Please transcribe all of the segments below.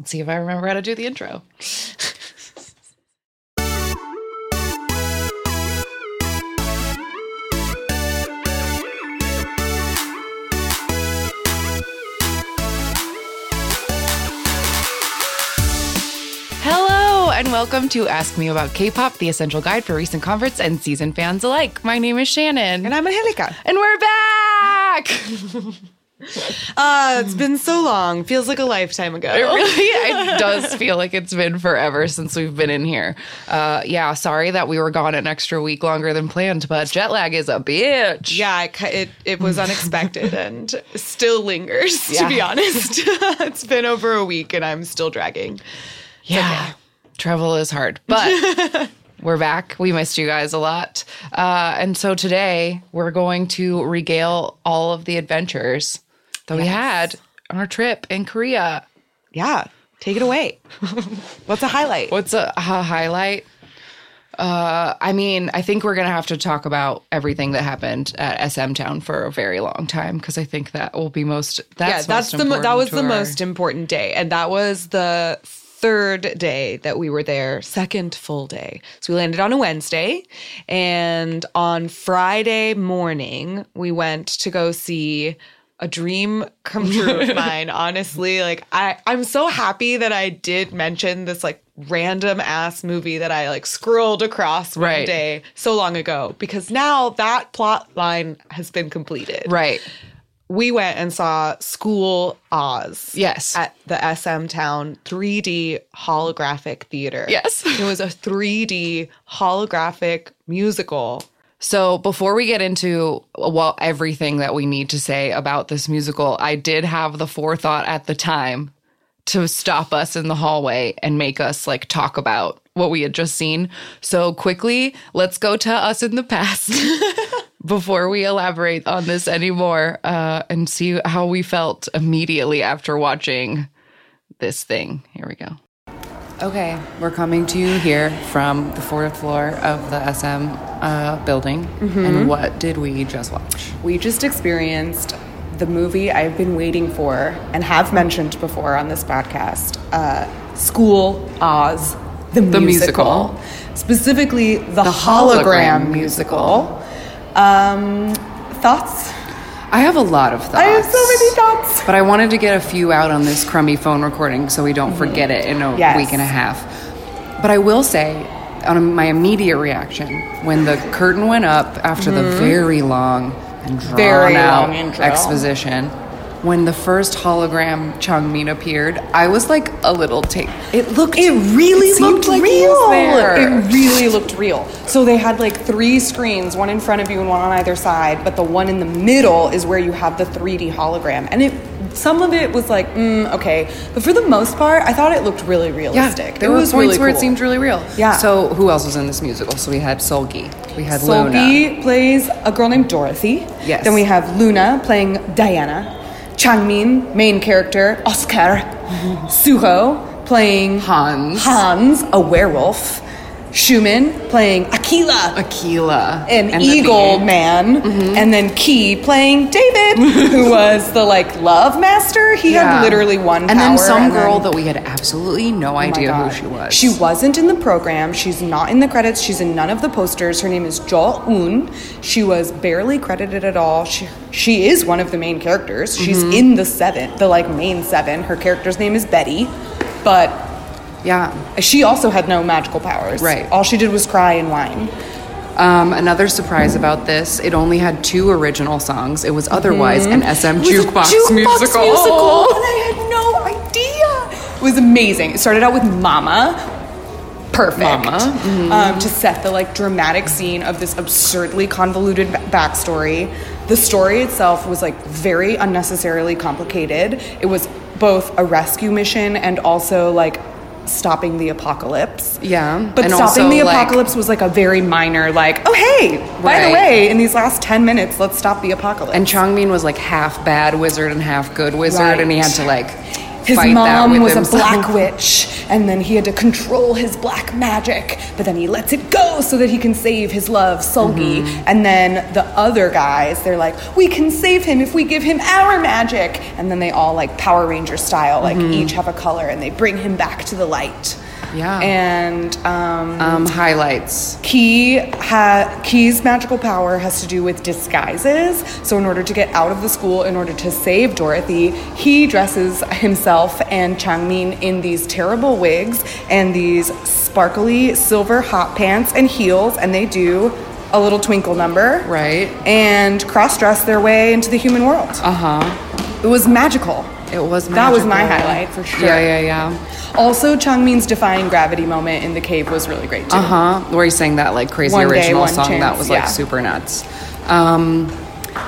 Let's see if I remember how to do the intro. Hello, and welcome to Ask Me About K pop, the essential guide for recent converts and season fans alike. My name is Shannon. And I'm Angelica. And we're back! Uh, it's been so long. Feels like a lifetime ago. It really it does feel like it's been forever since we've been in here. Uh, yeah, sorry that we were gone an extra week longer than planned, but jet lag is a bitch. Yeah, it, it, it was unexpected and still lingers, Yeah. to be honest. it's been over a week and I'm still dragging. Yeah. Travel is hard, but we're back. We missed you guys a lot. Uh, and so today we're going to regale all of the adventures that we had on our trip in Korea. Yeah, take it away. What's a highlight? What's a, a highlight? Uh, I mean, I think we're gonna have to talk about everything that happened at SM Town for a very long time because I think that will be most. That's yeah, that's the mo- that was the our- most important day, and that was the third day that we were there, second full day. So we landed on a Wednesday, and on Friday morning we went to go see a dream come true of mine. Honestly, like I I'm so happy that I did mention this like random ass movie that I like scrolled across one Right. day so long ago because now that plot line has been completed right. we went and saw School Oz. Yes. At the SM Town 3D holographic theater. Yes. It was a 3D holographic musical. So before we get into well everything that we need to say about this musical, I did have the forethought at the time to stop us in the hallway and make us like talk about what we had just seen. So quickly, let's go to us in the past before we elaborate on this anymore uh, and see how we felt immediately after watching this thing. Here we go. Okay, we're coming to you here from the fourth floor of the SM uh, building. And what did we just watch? We just experienced the movie I've been waiting for and have mentioned before on this podcast uh, School Oz, the, musical. musical. Specifically, the, hologram hologram, musical. Um, thoughts? I have a lot of thoughts. I have so many thoughts. But I wanted to get a few out on this crummy phone recording so we don't forget it in a mm-hmm. Yes. week and a half. But I will say, on my immediate reaction, when the curtain went up after the mm-hmm. very long and drawn Very out long intro. exposition, when the first hologram Changmin appeared, I was like a little take. It looked. It really it looked like real. It really looked real. So they had like three screens, one in front of you and one on either side, but the one in the middle is where you have the 3D hologram. And it some of it was like, mm, okay, but for the most part, I thought it looked really realistic. Yeah, there it were points really where it seemed really real. Yeah. So who else was in this musical? So we had Seulgi, we had Luna. Seulgi plays a girl named Dorothy. Yes. Then we have Luna playing Diana. Changmin, main character, Oscar. Suho playing Hans. Hans, a werewolf. Xiumin playing Aquila. Aquila, an and eagle man, and then Key playing David, who was the like love master. He Yeah. had literally one and then some and girl then- that we had absolutely no Oh idea who she was. She wasn't in the program. She's not in the credits. She's in none of the posters. Her name is Jo Un. She was barely credited at all. She she is one of the main characters. She's Mm-hmm. in the seven, the like main seven. Her character's name is Betty, but yeah. she also had no magical powers. Right. All she did was cry and whine. Um, another surprise about this, it only had two original songs. It was otherwise an SM Mm-hmm. It was a jukebox, jukebox musical. musical, and I had no idea. It was amazing. It started out with Mama. Perfect. Mama, mm-hmm. Um, to set the like dramatic scene of this absurdly convoluted ba- backstory. The story itself was like very unnecessarily complicated. It was both a rescue mission and also like stopping the apocalypse. Yeah, But and stopping also, the like- apocalypse was like a very minor, like, oh hey, by Right. the way, in these last ten minutes, let's stop the apocalypse. And Changmin was like half bad wizard and half good wizard, and he had to like his mom was himself. a black witch, and then he had to control his black magic, but then he lets it go so that he can save his love, Seulgi. Mm-hmm. And then the other guys, they're like, we can save him if we give him our magic. And then they all, like Power Ranger style, like Mm-hmm. each have a color, and they bring him back to the light. Yeah. And um, Um, highlights. Key ha- Key's magical power has to do with disguises. So, in order to get out of the school, in order to save Dorothy, he dresses himself and Changmin in these terrible wigs and these sparkly silver hot pants and heels, and they do a little twinkle number. Right. And cross dress their way into the human world. Uh huh. It was magical. It was. That was my highlight for sure. Yeah, yeah, yeah. Also, Changmin's defying gravity moment in the cave was really great too. Uh huh. Where he's sang that like crazy One original one song that was like yeah. super nuts. Um,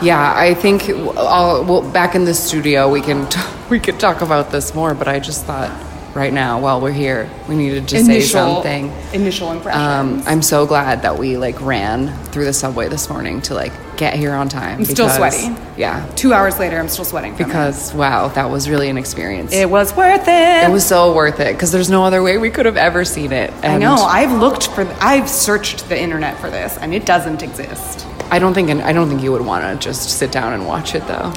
yeah, I think I'll, well, back in the studio we can t- we could talk about this more, but I just thought right now while we're here we needed to say something. Initial impressions. Um, I'm so glad that we like ran through the subway this morning to like get here on time. I'm still because- sweaty. Yeah, Two hours later, I'm still sweating. Because wow, that was really an experience. it. it was worth it. It was so worth it because there's no other way we could have ever seen it. I know. I've looked for. I've searched the internet for this, and it doesn't exist. I don't think I don't think you would want to just sit down and watch it though.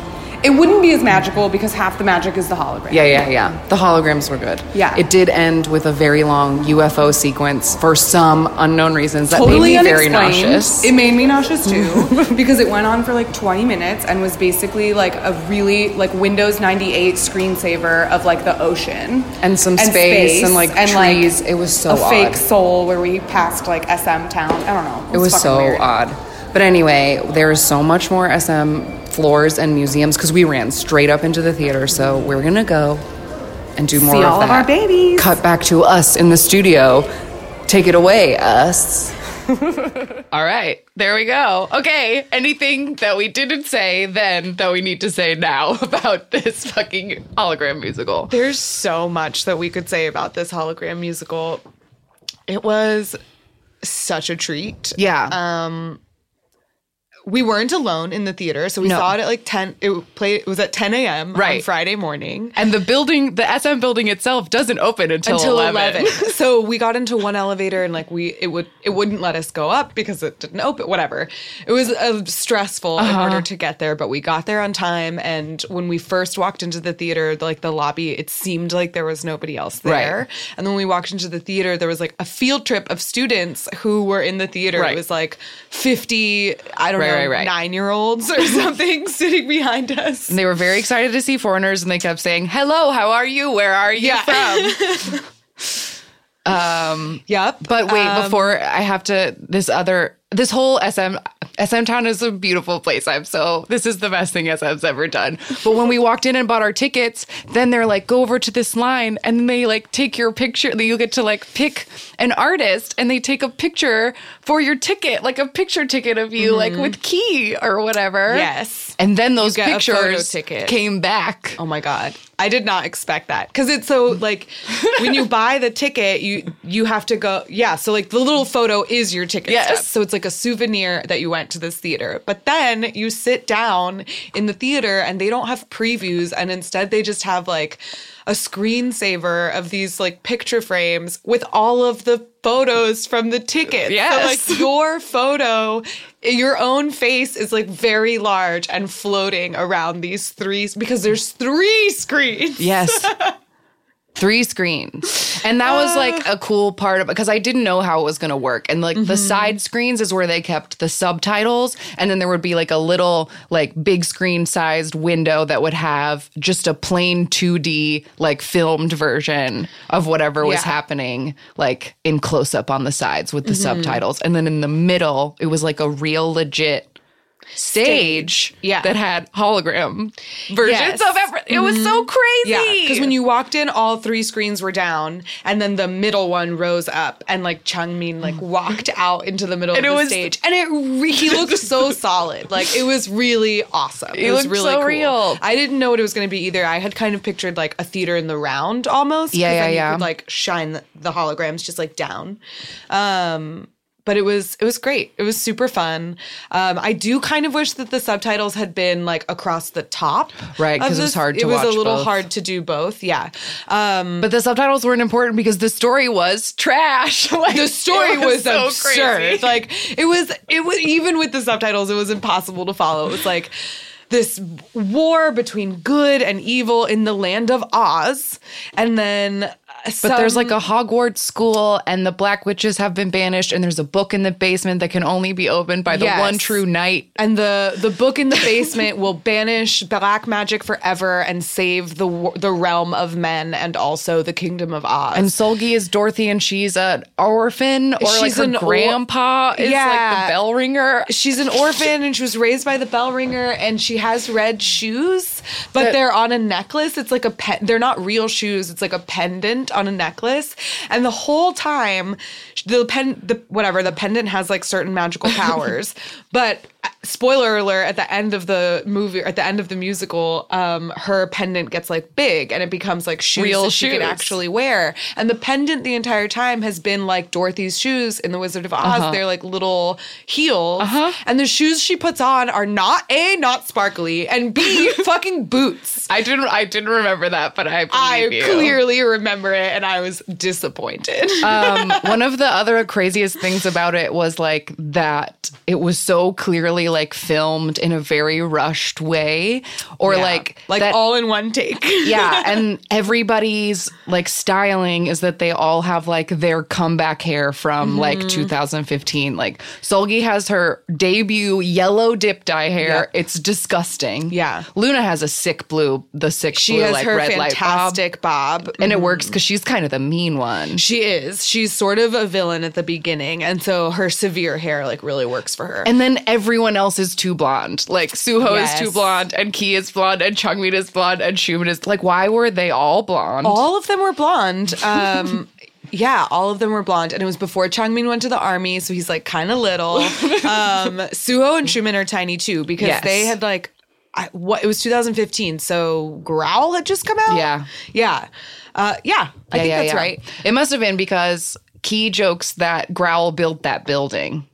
It wouldn't be as magical because half the magic is the hologram. Yeah, yeah, yeah. The holograms were good. Yeah. It did end with a very long UFO sequence for some unknown reasons that Totally made me very nauseous. It made me nauseous too because it went on for like 20 minutes and was basically like a really like Windows 98 screensaver of like the ocean And some space and, like, and trees. It was so a fake soul where we passed like SM town. I don't know. it was fucking so weird. odd. But anyway, there is so much more SM floors and museums because we ran straight up into the theater. So we're gonna go and do more See of all of that. our babies. Cut back to us in the studio. Take it away, us. All right, there we go. Okay, anything that we didn't say then that we need to say now about this fucking hologram musical? There's so much that we could say about this hologram musical. It was such a treat. Yeah. Um we weren't alone in the theater, so we No. saw it at like ten. It played. It was at ten a.m. on Right. Friday morning And the building, the SM building itself doesn't open until, until 11. 11. so we got into one elevator and like we it would it wouldn't let us go up because it didn't open whatever it was uh, stressful in order to get there but we got there on time and when we first walked into the theater like the lobby it seemed like there was nobody else there Right. and then when we walked into the theater there was like a field trip of students who were in the theater Right. it was like 50 i don't Right, know right, right. 9 year olds or something sitting behind us And they were very excited to see foreigners and they kept saying, Hello, how are you? Where are you Yeah. from? yep But wait, Um, before I have to, this other, this whole SM, SM Town is a beautiful place. I'm so, this is the best thing SM's ever done. But when we walked in and bought our tickets, then they're like, go over to this line and then they like take your picture. You get to like pick an artist and they take a picture for your ticket, like a picture ticket of you, like with mm-hmm. key or whatever. Yes. And then those get a photo pictures came back. Oh my god. I did not expect that cuz it's so like when you buy the ticket you you have to go yeah so like the little photo is your ticket Yes. stub. so it's like a souvenir that you went to this theater but then you sit down in the theater and they don't have previews and instead they just have like a screensaver of these like picture frames with all of the photos from the tickets. Yes. So like your photo, your own face is like very large and floating around these three because there's three screens. Yes. Three screens. And that was like ah. a cool part of it, because I didn't know how it was going to work. And like the mm-hmm. side screens is where they kept the subtitles. And then there would be like a little, like big screen sized window that would have just a plain 2D, like filmed version of whatever was Yeah. happening, like in close up on the sides with the mm-hmm. subtitles. And then in the middle, it was like a real legit stage, Yeah. that had hologram versions Yes. of everything. It was so crazy. Yeah, because when you walked in, all three screens were down, and then the middle one rose up, and like Changmin like walked out into the middle And of it the was- stage, and it re- he looked so solid, like it was really awesome. It, He was really so cool. real. I didn't know what it was going to be either. I had kind of pictured like a theater in the round almost. Yeah, yeah, yeah. Could, like shine the, the holograms just like down. Um, but it was it was great. It was super fun. Um, I do kind of wish that the subtitles had been like across the top. Right, of 'cause it was hard to It was a little both. hard to do both. Yeah. Um, But the subtitles weren't important because the story was trash. Like, the story it was, so absurd. crazy. Like it was, it was even with the subtitles, it was impossible to follow. It was like this war between good and evil in the land of Oz, and then. But there's like a Hogwarts school, and the Black Witches have been banished, and there's a book in the basement that can only be opened by the Yes. one true knight. and the the book in the basement will banish black magic forever and save the the realm of men and also the kingdom of Oz. And Seulgi is Dorothy, and she's an orphan, or like She's her an or- grandpa is like Yeah. the bell ringer. she's an orphan and she was raised by the bell ringer and she has red shoes but That- they're on a necklace it's like a pen they're not real shoes it's like a pendant on a necklace. And the whole time the pen the whatever the pendant has like certain magical powers. But spoiler alert at the end of the movie at the end of the musical um her pendant gets like big and it becomes like shoes Real that she can actually wear. And the pendant the entire time has been like dorothy's shoes in the wizard of oz. They're like little heels. And the shoes she puts on are not a not sparkly and b fucking boots. I didn't. I didn't remember that, but I i you. clearly remember it and i was disappointed. Um, one of the other craziest things about it was like that it was so clearly like filmed in a very rushed way, or Yeah. like like that- all in one take yeah, and everybody's like styling is that they all have like their comeback hair from Mm-hmm. like 2015. Like Seulgi has her debut yellow dip dye hair. Yeah. It's disgusting. Yeah. Luna has a sick blue, the sick she blue has like her red light bob, fantastic bob, and it works because she's kind of the mean one. She is. She's sort of a villain at the beginning, and so her severe hair like really works for her. And then everyone else is too blonde. Like Suho Yes. is too blonde, and Key is blonde, and Changmin is blonde, and Xiumin is like. Why were they all blonde? all of them were blonde. Um, yeah, all of them were blonde, and it was before Changmin went to the army, so he's like kind of little. Um, Suho and Xiumin are tiny too because Yes. they had like. I, what it was 2015, so Growl had just come out. Yeah. yeah, uh, yeah. I Yeah, think yeah, that's yeah. right. It must have been because Key jokes that Growl built that building.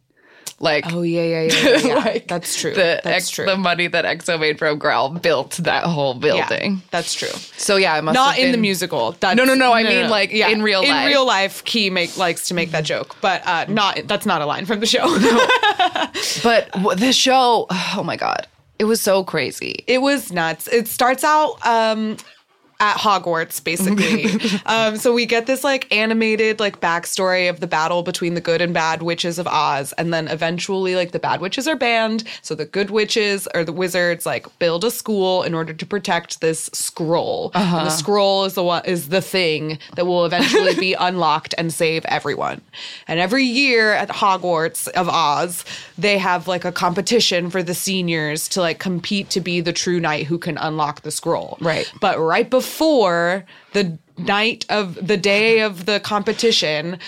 Like, Oh yeah, yeah, yeah. yeah, yeah. like that's true. The that's true. the money that EXO made from Growl built that whole yeah, building. that's true. So yeah, it must Not in the musical. That's, No, no, no, I mean, like, yeah, in real In real life, Key make likes to make that joke, but uh, not. That's not a line from the show. But the show, oh my god, it was so crazy. It was nuts. It starts out um at Hogwarts, basically. um, so we get this like animated like backstory of the battle between the good and bad witches of Oz, and then eventually like the bad witches are banned. So the good witches or the wizards like build a school in order to protect this scroll. And the scroll is the one is the thing that will eventually be unlocked and save everyone. And every year at Hogwarts of Oz, they have like a competition for the seniors to like compete to be the true knight who can unlock the scroll. Right. But right before the night of the day of the competition,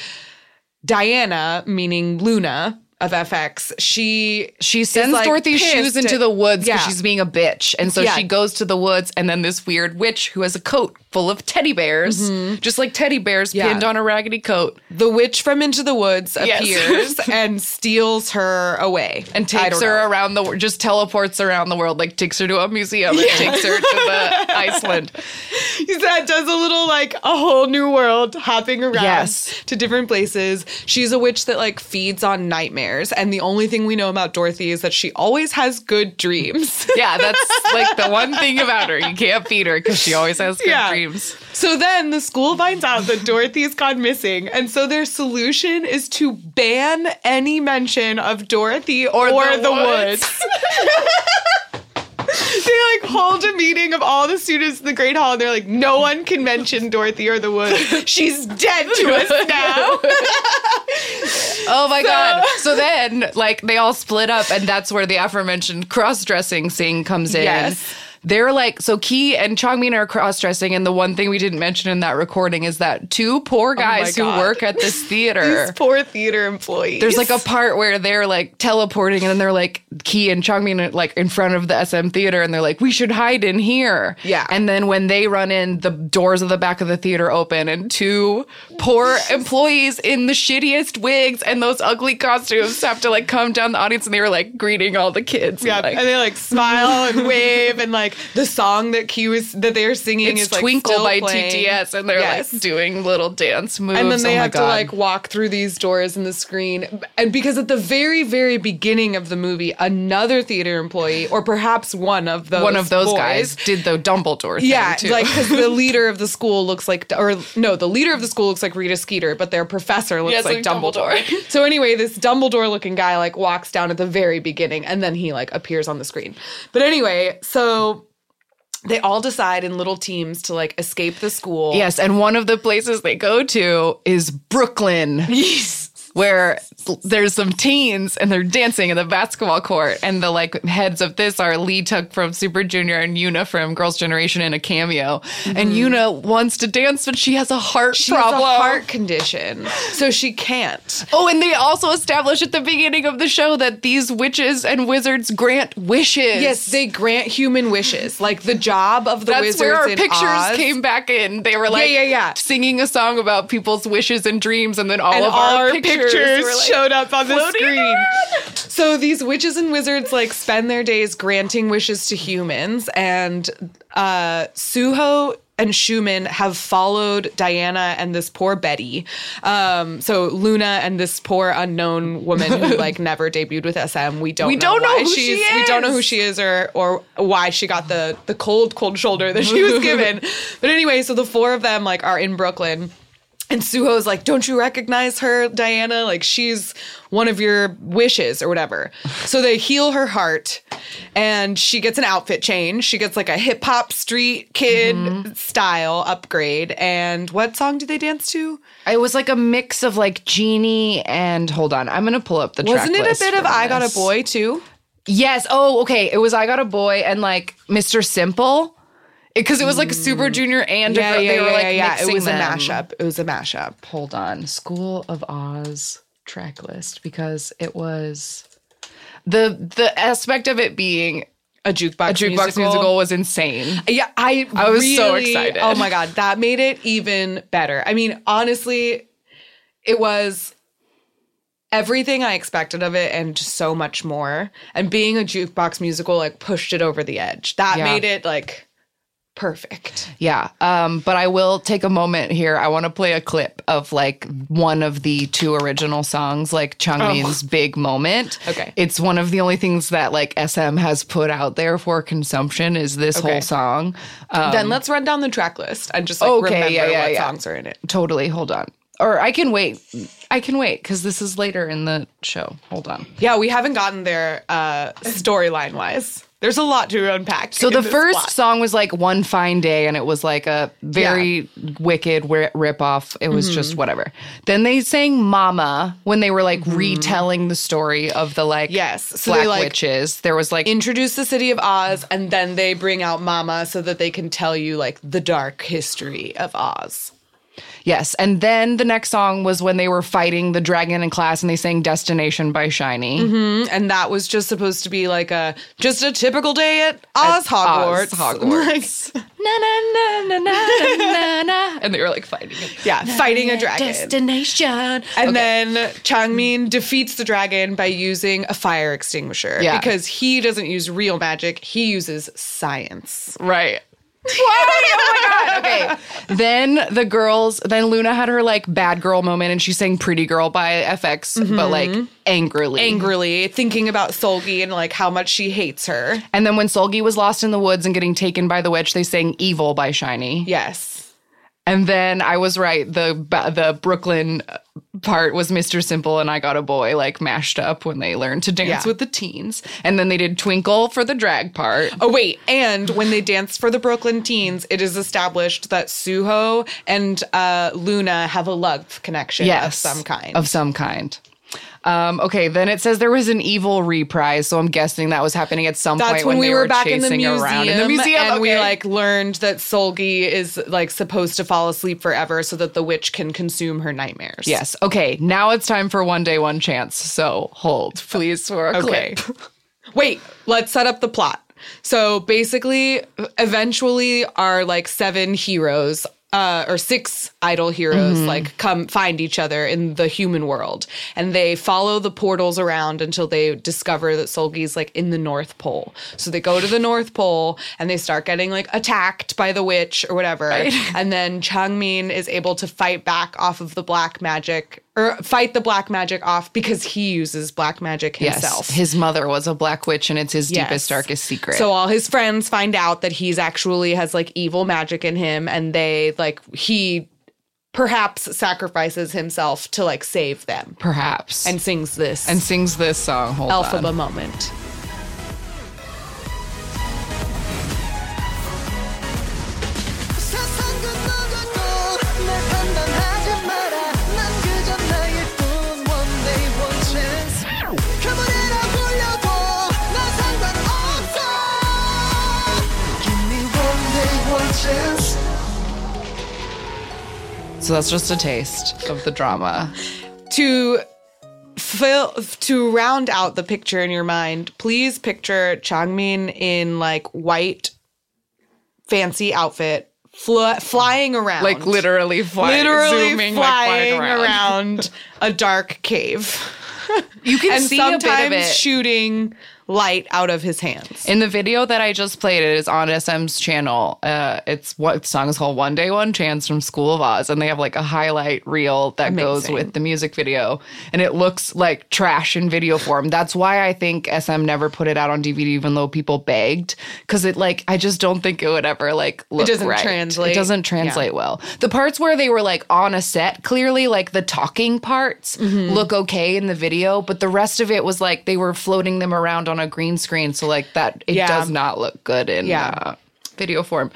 Diana, meaning Luna of f(x), she She sends like, Dorothy's shoes into the woods because Yeah. she's being a bitch. And so Yeah. she goes to the woods, and then this weird witch who has a coat full of teddy bears, just like teddy bears Mm-hmm. Yeah. pinned on a raggedy coat, the witch from Into the Woods Yes. appears and steals her away and takes her know. around the just teleports around the world, like takes her to a museum and takes her to the Iceland. that does a little like a whole new world hopping around Yes. to different places. She's a witch that like feeds on nightmares. And the only thing we know about Dorothy is that she always has good dreams. Yeah, that's like the one thing about her. You can't feed her because she always has good Yeah. dreams. So then the school finds out that Dorothy's gone missing. And so their solution is to ban any mention of Dorothy or, the the, woods. woods. they like hold a meeting of all the students in the Great Hall and they're like, no one can mention Dorothy or the woods. She's dead to us now. Oh my god. So then like they all split up and that's where the aforementioned cross-dressing scene comes in. Yes. They're like so Key and Changmin are cross dressing, and the one thing we didn't mention in that recording is that two poor oh guys who work at this theater. These poor theater employees. There's like a part where they're like teleporting and then they're like Key and Changmin are like in front of the SM theater and they're like, we should hide in here. Yeah. And then when they run in, the doors of the back of the theater open and two poor employees in the shittiest wigs and those ugly costumes have to like come down the audience and they were like greeting all the kids. Yeah, and, like, and they like smile and wave, and like the song that Q is that they're singing it's is like Twinkle still by playing. TTS and they're Yes. like doing little dance moves. and then they Oh have to like walk through these doors in the screen and because at the very very beginning of the movie another theater employee or perhaps one of those one of those boys, guys did the Dumbledore thing yeah too. like because the leader of the school looks like or no the leader of the school looks like rita skeeter but their professor looks Yes, like like dumbledore. Dumbledore. so anyway this dumbledore looking guy like walks down at the very beginning and then he like appears on the screen but anyway so they all decide in little teams to like escape the school Yes, and one of the places they go to is Brooklyn. Where there's some teens and they're dancing in the basketball court, and the like heads of this are Leeteuk from Super Junior and Yoona from Girls' Generation in a cameo. And mm-hmm. Yoona wants to dance, but she has a heart she problem. has a heart condition so she can't Oh, and they also establish at the beginning of the show that these witches and wizards grant wishes. Yes, they grant human wishes. Like the job of the That's wizards where our pictures Oz, came back in. They were like yeah, yeah. yeah. singing a song about people's wishes and dreams, and then all and of our, our pictures, pictures, were, like, showed up on the screen. around. So these witches and wizards like spend their days granting wishes to humans, and uh, Suho and Xiumin have followed Diana and this poor Betty. Um, so Luna and this poor unknown woman who like never debuted with SM. We don't We know don't know who she's she we don't know who is. she is or or why she got the the cold cold shoulder that she was given. but anyway, so the four of them like are in Brooklyn. And Suho's like, Don't you recognize her, Diana? Like, she's one of your wishes or whatever. So they heal her heart and she gets an outfit change. She gets like a hip hop street kid Mm-hmm. style upgrade. And what song do they dance to? It was like a mix of like Genie and hold on, I'm gonna pull up the. Wasn't it a bit of I Got a. Boy too? Yes. Oh, okay. It was I Got a Boy and like Mr. Simple. Because it, was like Super Junior and a Yeah, yeah, they were yeah, like yeah, yeah. It was a mashup. It was a mashup. Hold on, School of Oz track list because it was the the aspect of it being A jukebox, a jukebox musical, was insane. Yeah, I I was so excited. Oh my god, that made it even better. I mean, honestly, it was everything I expected of it and just so much more. And being a jukebox musical like pushed it over the edge. That Yeah. made it like perfect. Yeah. Um, but I will take a moment here. I want to play a clip of like one of the two original songs, like Changmin's big moment. Okay. It's one of the only things that like SM has put out there for consumption is this Okay. whole song. Um, then let's run down the track list and just like Okay, remember yeah, yeah, what yeah. songs are in it. totally. Hold on. Or I can wait. I can wait because this is later in the show. Hold on. Yeah, we haven't gotten there uh storyline wise. There's a lot to unpack. So the first plot. song was like One Fine Day, and it was like a very wicked rip off. It was Mm-hmm. just whatever. Then they sang Mama when they were like retelling the story of the like Mm-hmm. Yes. So black they, like, witches. There was like introduce the city of Oz and then they bring out Mama so that they can tell you like the dark history of Oz. Yes, and then the next song was when they were fighting the dragon in class, and they sang Destination by SHINee. Mm-hmm. And that was just supposed to be like a just a typical day at Oz Hogwarts. Oz Hogwarts. na na na na na na na, and they were like fighting it. yeah, fighting a dragon. Destination. And then Changmin defeats the dragon by using a fire extinguisher Yeah. because he doesn't use real magic, he uses science. Right. Why? Oh my god. Okay. Then the girls, then Luna had her like bad girl moment and she sang Pretty Girl by f(x), but mm-hmm. like angrily. Angrily thinking about Seulgi and like how much she hates her. And then when Seulgi was lost in the woods and getting taken by the witch, they sang Evil by SHINee. Yes. And then I was right. The the Brooklyn part was Mr. Simple and I Got a Boy like mashed up when they learned to dance Yeah. with the teens. And then they did Twinkle for the drag part. Oh wait, and when they danced for the Brooklyn Teens, it is established that Suho and uh, Luna have a love connection of some kind. Of some kind. Um, okay, then it says there was an evil reprise, so I'm guessing that was happening at some That's point when, we they were, were back in the museum, around in the museum, and we like learned that Seulgi is like supposed to fall asleep forever so that the witch can consume her nightmares. Yes. Okay. Now it's time for one day, one chance. So hold, please, for a Okay. clip. Wait, let's set up the plot. So basically, eventually, our like seven heroes, uh, or six idol heroes, like come find each other in the human world, and they follow the portals around until they discover that Seulgi's like in the North Pole. So they go to the North Pole and they start getting like attacked by the witch or whatever, and then Changmin is able to fight back off of the black magic. Or fight the black magic off because he uses black magic himself. Yes. His mother was a black witch, and it's his Yes. deepest, darkest secret. So all his friends find out that he's actually has like evil magic in him and they like he perhaps sacrifices himself to like save them perhaps and sings this and sings this song. Hold Elphaba on. moment. So that's just a taste of the drama. To fill to round out the picture in your mind, please picture Changmin in like white fancy outfit fl- flying around. Like literally flying, literally zooming, like, flying around. around a dark cave. You can and see a bit of sometimes it. shooting light out of his hands. In the video that I just played, it is on SM's channel. Uh, it's what the song is called "One Day One Chance" from School of Oz, and they have like a highlight reel that goes with the music video, and it looks like trash in video form. That's why I think SM never put it out on DVD, even though people begged, because it like I just don't think it would ever like look doesn't right. translate. It doesn't translate well. The parts where they were like on a set, clearly like the talking parts Mm-hmm. look okay in the video, but the rest of it was like they were floating them around on a green screen, so like that it Yeah. does not look good in Yeah. uh, video form.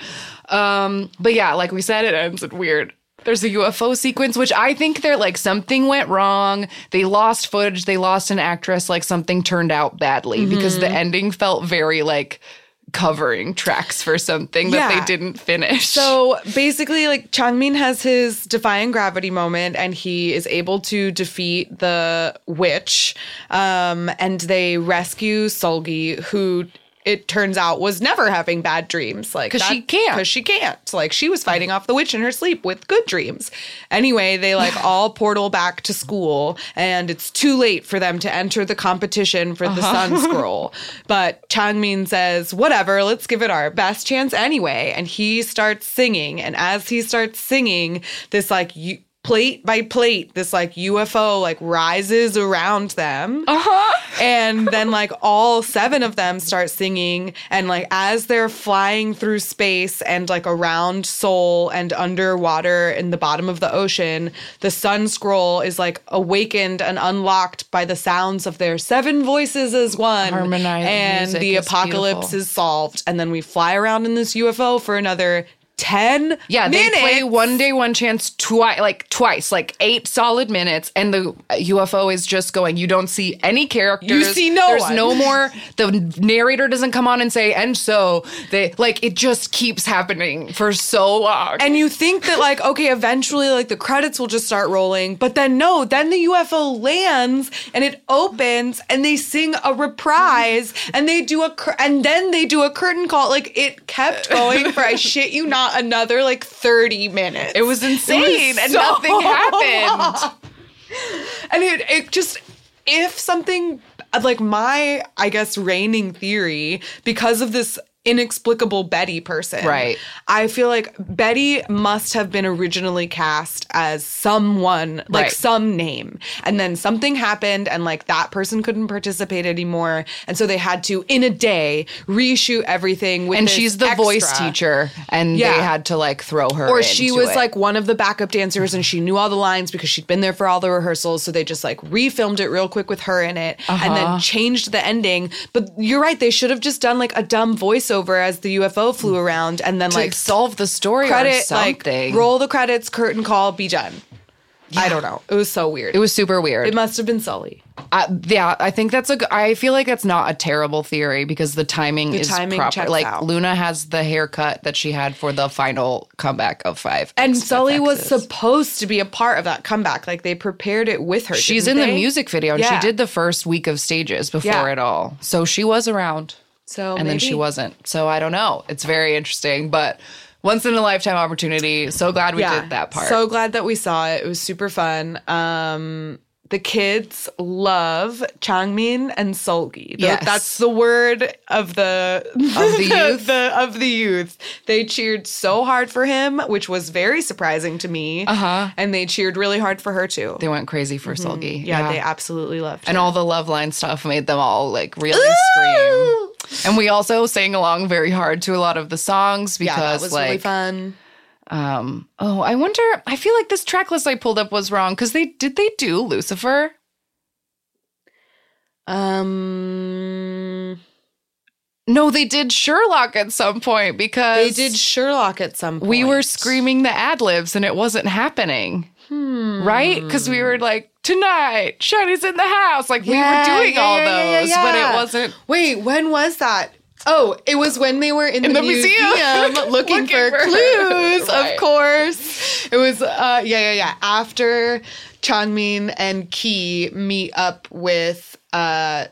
Um, but yeah, like we said, it ends in weird. There's a UFO sequence, which I think they're like something went wrong. They lost footage. They lost an actress. Like something turned out badly because Mm-hmm. the ending felt very like covering tracks for something that Yeah. they didn't finish. So basically, like Changmin has his defying gravity moment, and he is able to defeat the witch. Um, and they rescue Seulgi, who it turns out was never having bad dreams. like because she can't. Because she can't. Like she was fighting off the witch in her sleep with good dreams. Anyway, they like all portal back to school, and it's too late for them to enter the competition for the Sun uh-huh. Scroll. But Changmin says, "Whatever, let's give it our best chance anyway." And he starts singing, and as he starts singing, this like you. Plate by plate, this like UFO like rises around them. Uh-huh. And then like all seven of them start singing and like as they're flying through space and like around Seoul and underwater in the bottom of the ocean, the sun scroll is like awakened and unlocked by the sounds of their seven voices as one. Harmonized and music the apocalypse beautiful. is solved. And then we fly around in this UFO for another 10 Yeah, minutes. they play one day, one chance twice, like twice, like eight solid minutes, and the UFO is just going. You don't see any characters. You see no There's one. no more. The narrator doesn't come on and say, and so they like it just keeps happening for so long. And you think that like okay, eventually like the credits will just start rolling, but then no, then the UFO lands and it opens and they sing a reprise and they do a cur- and then they do a curtain call. Like it kept going for I shit you not another like 30 minutes. it was insane, and so nothing happened. and it it just if something like my I guess reigning theory because of this inexplicable Betty person. Right. I feel like Betty must have been originally cast as someone like Right. some name and then something happened and like that person couldn't participate anymore and so they had to in a day reshoot everything with And she's the voice teacher, and Yeah. they had to like throw her. Or she was it. like one of the backup dancers and she knew all the lines because she'd been there for all the rehearsals. So they just like refilmed it real quick with her in it and Uh-huh. then changed the ending. But you're right, they should have just done like a dumb voiceover as the UFO flew around and then to like solve the story or credit, like roll the credits, curtain call, be done. I don't know. It was so weird. It was super weird. It must have been Sulli. Uh, yeah, I think that's a. I feel like that's not a terrible theory because the timing is timing proper. Like out. Luna has the haircut that she had for the final comeback of Five, And X- Sulli was supposed to be a part of that comeback. Like they prepared it with her. She's in the music video, and Yeah. she did the first week of stages before Yeah. it all. So she was around, So and then she wasn't. So I don't know. It's very interesting, but once in a lifetime opportunity. So glad we did that part. So glad that we saw it. It was super fun. Um, the kids love Changmin and Seulgi. The- Yes. that's the word of the Of the youth? the- of the youth. They cheered so hard for him, which was very surprising to me. Uh huh. And they cheered really hard for her too. they went crazy for Seulgi. Mm-hmm. yeah, they absolutely loved. and all the love line stuff made them all like really scream. And we also sang along very hard to a lot of the songs yeah, because that was like really fun. Um oh I wonder I feel like this track list I pulled up was wrong because they did they do Lucifer? Um, No, they did Sherlock at some point because they did Sherlock at some point. we were screaming the ad libs and it wasn't happening. Hmm. Right? Because we were like, tonight, SHINee's in the house. Like we were doing yeah, all yeah, yeah, those, yeah, but it wasn't Wait, when was that? Oh, it was when they were in, In the, the museum. museum, looking, Looking for, for clues, Right. of course. It was uh yeah, yeah, yeah. After Changmin and Key meet up with uh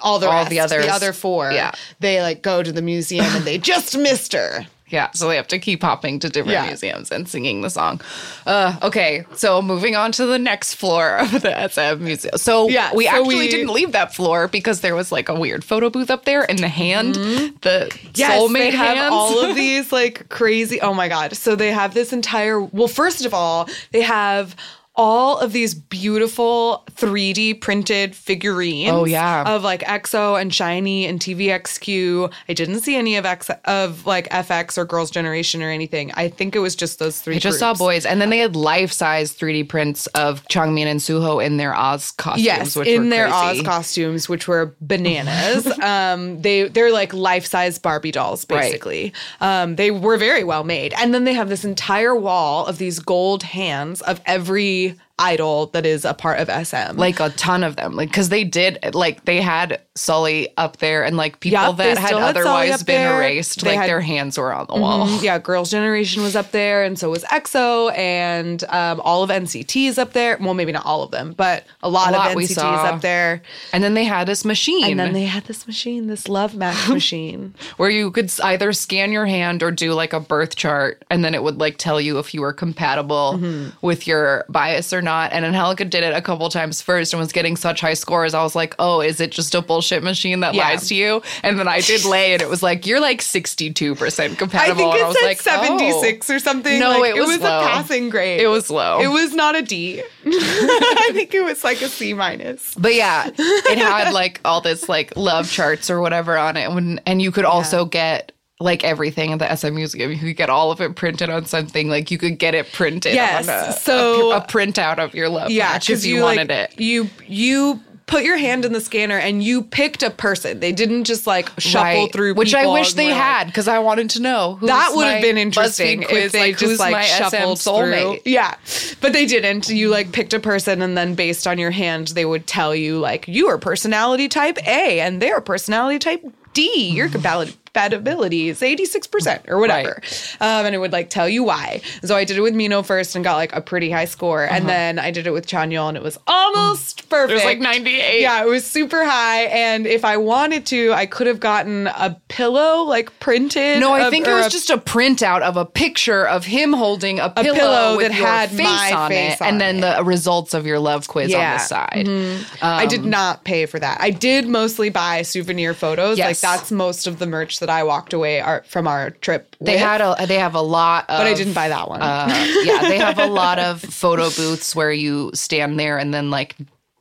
all the All rest, the others. the other four. Yeah. They like go to the museum and they just missed her. Yeah, so they have to keep hopping to different Yeah. museums and singing the song. Uh, okay, so moving on to the next floor of the SM museum. So Yeah, we so actually we- didn't leave that floor because there was like a weird photo booth up there, and the hand, the Mm-hmm. Yes, soulmate they have all of these like crazy. Oh my god! So they have this entire. Well, first of all, they have all of these beautiful 3D printed figurines. Oh, yeah. of like EXO and SHINee and TVXQ. I didn't see any of X of like f(x) or Girls' Generation or anything. I think it was just those three. I just saw boys, and then they had life-size 3D prints of Changmin and Suho in their Oz costumes. Yes, which in were their crazy. Oz costumes, which were bananas. um, they they're like life size Barbie dolls, Right. basically. Um, they were very well made, and then they have this entire wall of these gold hands of every idol that is a part of SM. like a ton of them like because they did like they had Sulli up there and like people they that had otherwise been there. erased They like had- their hands were on the wall Mhm. yeah, Girls' Generation was up there, and so was EXO, and um, all of NCT is up there. Well, maybe not all of them, but a lot, lot of NCT is up there. and then they had this machine And then they had this machine, this love match machine. where you could either scan your hand or do like a birth chart and then it would like tell you if you were compatible Mm-hmm. with your bias or not and Angelica did it a couple times first and was getting such high scores I was like oh is it just a bullshit machine that Yeah. lies to you and then I did lay and it was like you're like 62% compatible I think and it I was said like oh. 76 or something. No, Like, it was low. a passing grade. It was low. It was not a D. I think it was like a C minus. But yeah, it had like all this like love charts or whatever on it, when, and you could also get like everything at the SM Museum. You could get all of it printed on something. Like you could get it printed. Yes, on a, so- a, a printout of your love Yeah, match if because you, you, wanted like, it. You you put your hand in the scanner and you picked a person. They didn't just like shuffle Right. through, which I wish they had because I wanted to know. That would have been interesting if they like, just like shuffled SM through. Yeah, but they didn't. You like picked a person, and then based on your hand, they would tell you like you are personality type A, and they're personality type D. Your compatibility compatibility is 86% or whatever. Um, and it would like tell you why. So I did it with Mino first and got like a pretty high score. And uh-huh. then I did it with Chanyeol and it was almost perfect. It was like 98. Yeah, it was super high. And if I wanted to, I could have gotten a pillow like printed. No, I of- think it was a- just a printout of a picture of him holding a pillow, pillow with that had face my on face it, on and then it. the results of your love quiz on the side. Mm-hmm. I um, did not pay for that. I did mostly buy souvenir photos. Yes. Like that's most of the merch that I walked away from our trip. They with. had a they have a lot of but I didn't buy that one. uh, yeah, they have a lot of photo booths where you stand there and then like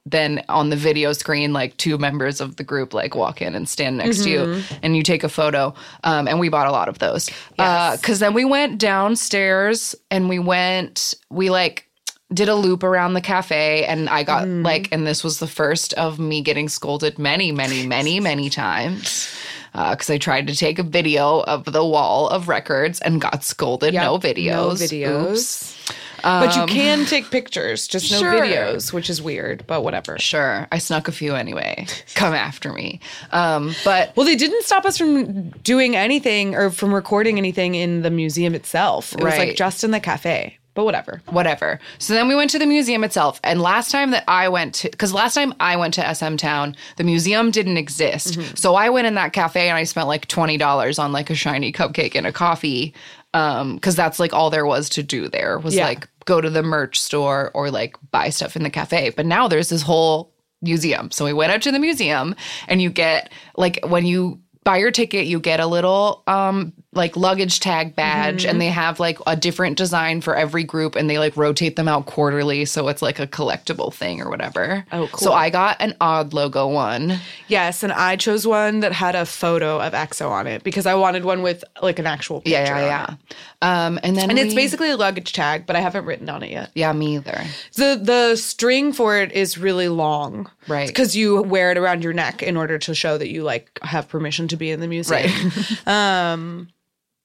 then on the video screen like two members of the group like walk in and stand next to you and you take a photo um, and we bought a lot of those because then we went downstairs and we went we like did a loop around the cafe and i got like and this was the first of me getting scolded many many many many times because I tried to take a video of the wall of records and got scolded. Yep, no videos. No videos. Oops. but you can take pictures, just no Sure. videos, which is weird, but whatever. Sure, I snuck a few anyway. Come after me. Um, but Well, they didn't stop us from doing anything or from recording anything in the museum itself. It was like just in the cafe, but whatever. whatever. So then we went to the museum itself. And last time that I went to, because last time I went to SM Town, the museum didn't exist. So I went in that cafe and I spent like $20 on like a SHINee cupcake and a coffee. Um, cause that's like all there was to do there was Yeah. like go to the merch store or like buy stuff in the cafe. But now there's this whole museum. So we went out to the museum and you get like when you buy your ticket, you get a little um like luggage tag badge Mm-hmm. and they have like a different design for every group and they like rotate them out quarterly so it's like a collectible thing or whatever. Oh, cool. So I got an odd logo one. Yes, and I chose one that had a photo of EXO on it because I wanted one with like an actual picture. Yeah, yeah, yeah. Um and then And it's basically a luggage tag, but I haven't written on it yet. Yeah, me either. The the string for it is really long. Right. Because you wear it around your neck in order to show that you like have permission to be in the museum. Right.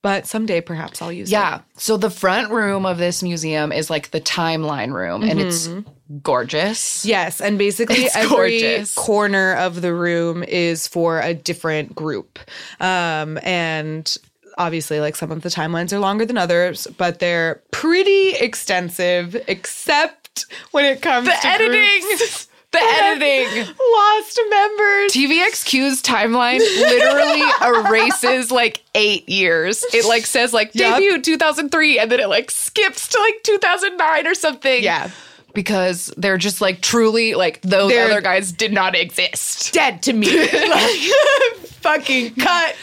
But someday perhaps I'll use it. Yeah. So the front room of this museum is like the timeline room and it's gorgeous. Yes, and basically It's every gorgeous. corner of the room is for a different group. Um, and obviously, like some of the timelines are longer than others, but they're pretty extensive, except when it comes The to editing. The editing. lost members. TVXQ's timeline literally erases like eight years. It like says like Yup. debut 2003 and then it like skips to like 2009 or something. Yeah. Because they're just like truly like those They're- other guys did not exist. Dead to me. like, fucking cut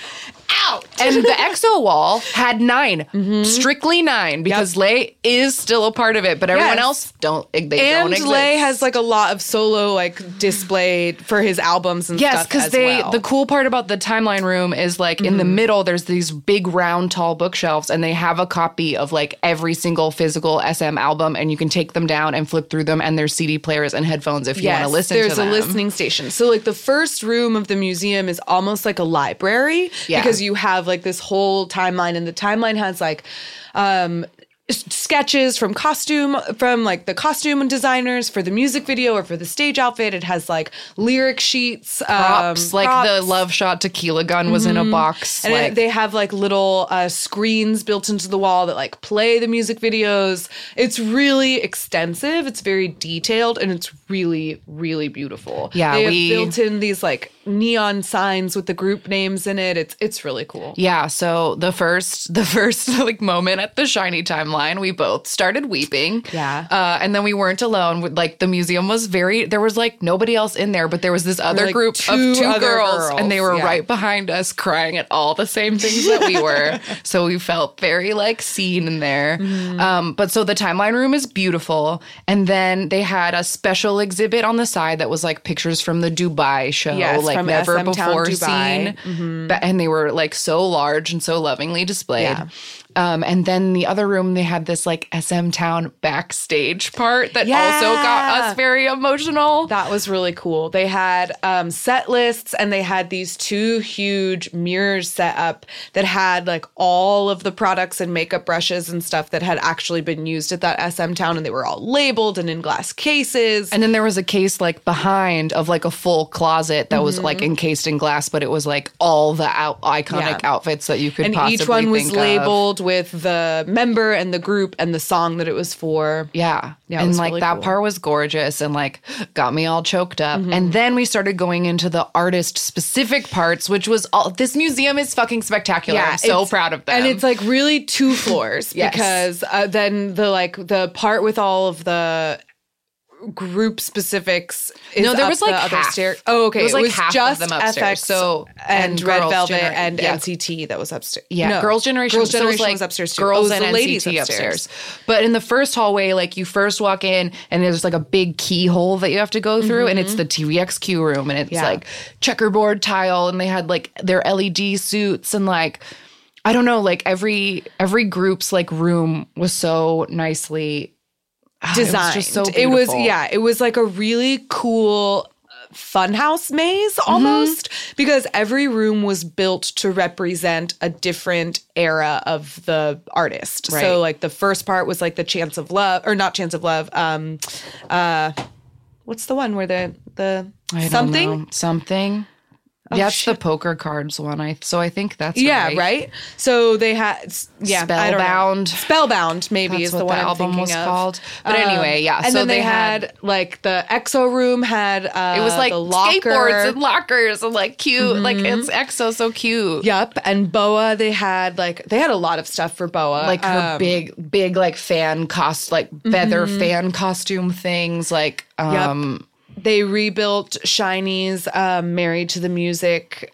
out. And the EXO wall had 9 strictly nine, because Lay is still a part of it, but everyone Yes. else don't. They And don't exist. Lay has like a lot of solo like displayed for his albums and Yes, stuff. because they well. Mm-hmm. the cool part about the timeline room is like in the middle there's these big round tall bookshelves and they have a copy of like every single physical SM album and you can take them down and flip through them and there's CD players and headphones if you want to listen there's to them. There's a listening station. So like the first room of the museum is almost like a library Yeah. because you have like this whole timeline and the timeline has like um sketches from costume from like the costume designers for the music video or for the stage outfit it has like lyric sheets props um, like the props. Mm-hmm. love shot tequila gun was in a box and like, it, they have like little uh, screens built into the wall that like play the music videos. It's really extensive. It's very detailed and it's really really beautiful. Yeah, they have we- built in these like neon signs with the group names in it. It's it's really cool. Yeah, so the first the first like moment at the SHINee timeline, we both started weeping. Yeah. Uh, and then we weren't alone. With, Like the museum was very there was like nobody else in there, but there was this other like, group two of two other girls, and they were yeah. right behind us crying at all the same things that we were. so we felt very like seen in there. Mm-hmm. Um, but so the timeline room is beautiful. And then they had a special exhibit on the side that was like pictures from the Dubai show, Yes, like never SM before Dubai. Mm-hmm. seen. And they were like so large and so lovingly displayed. Yeah. Um, and then the other room, they had this like SM Town backstage part that also got us very emotional. That was really cool. They had um, set lists and they had these two huge mirrors set up that had like all of the products and makeup brushes and stuff that had actually been used at that SM town and they were all labeled and in glass cases. And then there was a case like behind of like a full closet that was Mm-hmm. like encased in glass, but it was like all the out- iconic Yeah. outfits that you could and each one was of. With the member and the group and the song that it was for. Yeah. Yeah, and like really that cool. Mm-hmm. part was gorgeous and like got me all choked up. And then we started going into the artist specific parts, which was all this museum is fucking spectacular. I'm so proud of them. And it's like really two floors Yes. because uh, then the like the part with all of the group specifics is No, there up was, like, the other half. stair. Oh, okay. It was, like, half of just them upstairs. f(x) So- and, and Red Velvet Gener- and yeah. NCT that was upstairs. Yeah, No, Girls' Generation. Girls' so it Generation like was upstairs too. Girls oh, and ladies NCT upstairs. upstairs. But in the first hallway, like you first walk in, and there's like a big keyhole that you have to go through, and it's the TVXQ room, and it's Mm-hmm. Yeah. like checkerboard tile, and they had like their LED suits, and like I don't know, like every every group's like room was so nicely Designed. It was just so It was yeah. It was like a really cool funhouse maze Mm-hmm. almost because every room was built to represent a different era of the artist. Right. So like the first part was like the chance of love or not chance of love. Um uh what's the one where the the I don't something? Something. that's the poker cards one. I so I think that's Yeah, right. right. So they had yeah. Spellbound. Spellbound maybe That's is the one the I'm album thinking was of. Um, called. But anyway, yeah, And so then they, they had, had- like the EXO room had uh, It was like locker. skateboards and lockers and like cute. Like it's EXO so cute. Yep, and BoA they had like they had a lot of stuff for BoA. Like her Um, mm-hmm. big, big like fan cost, like feather fan costume things. Like, um, they rebuilt SHINee's um, Married to the Music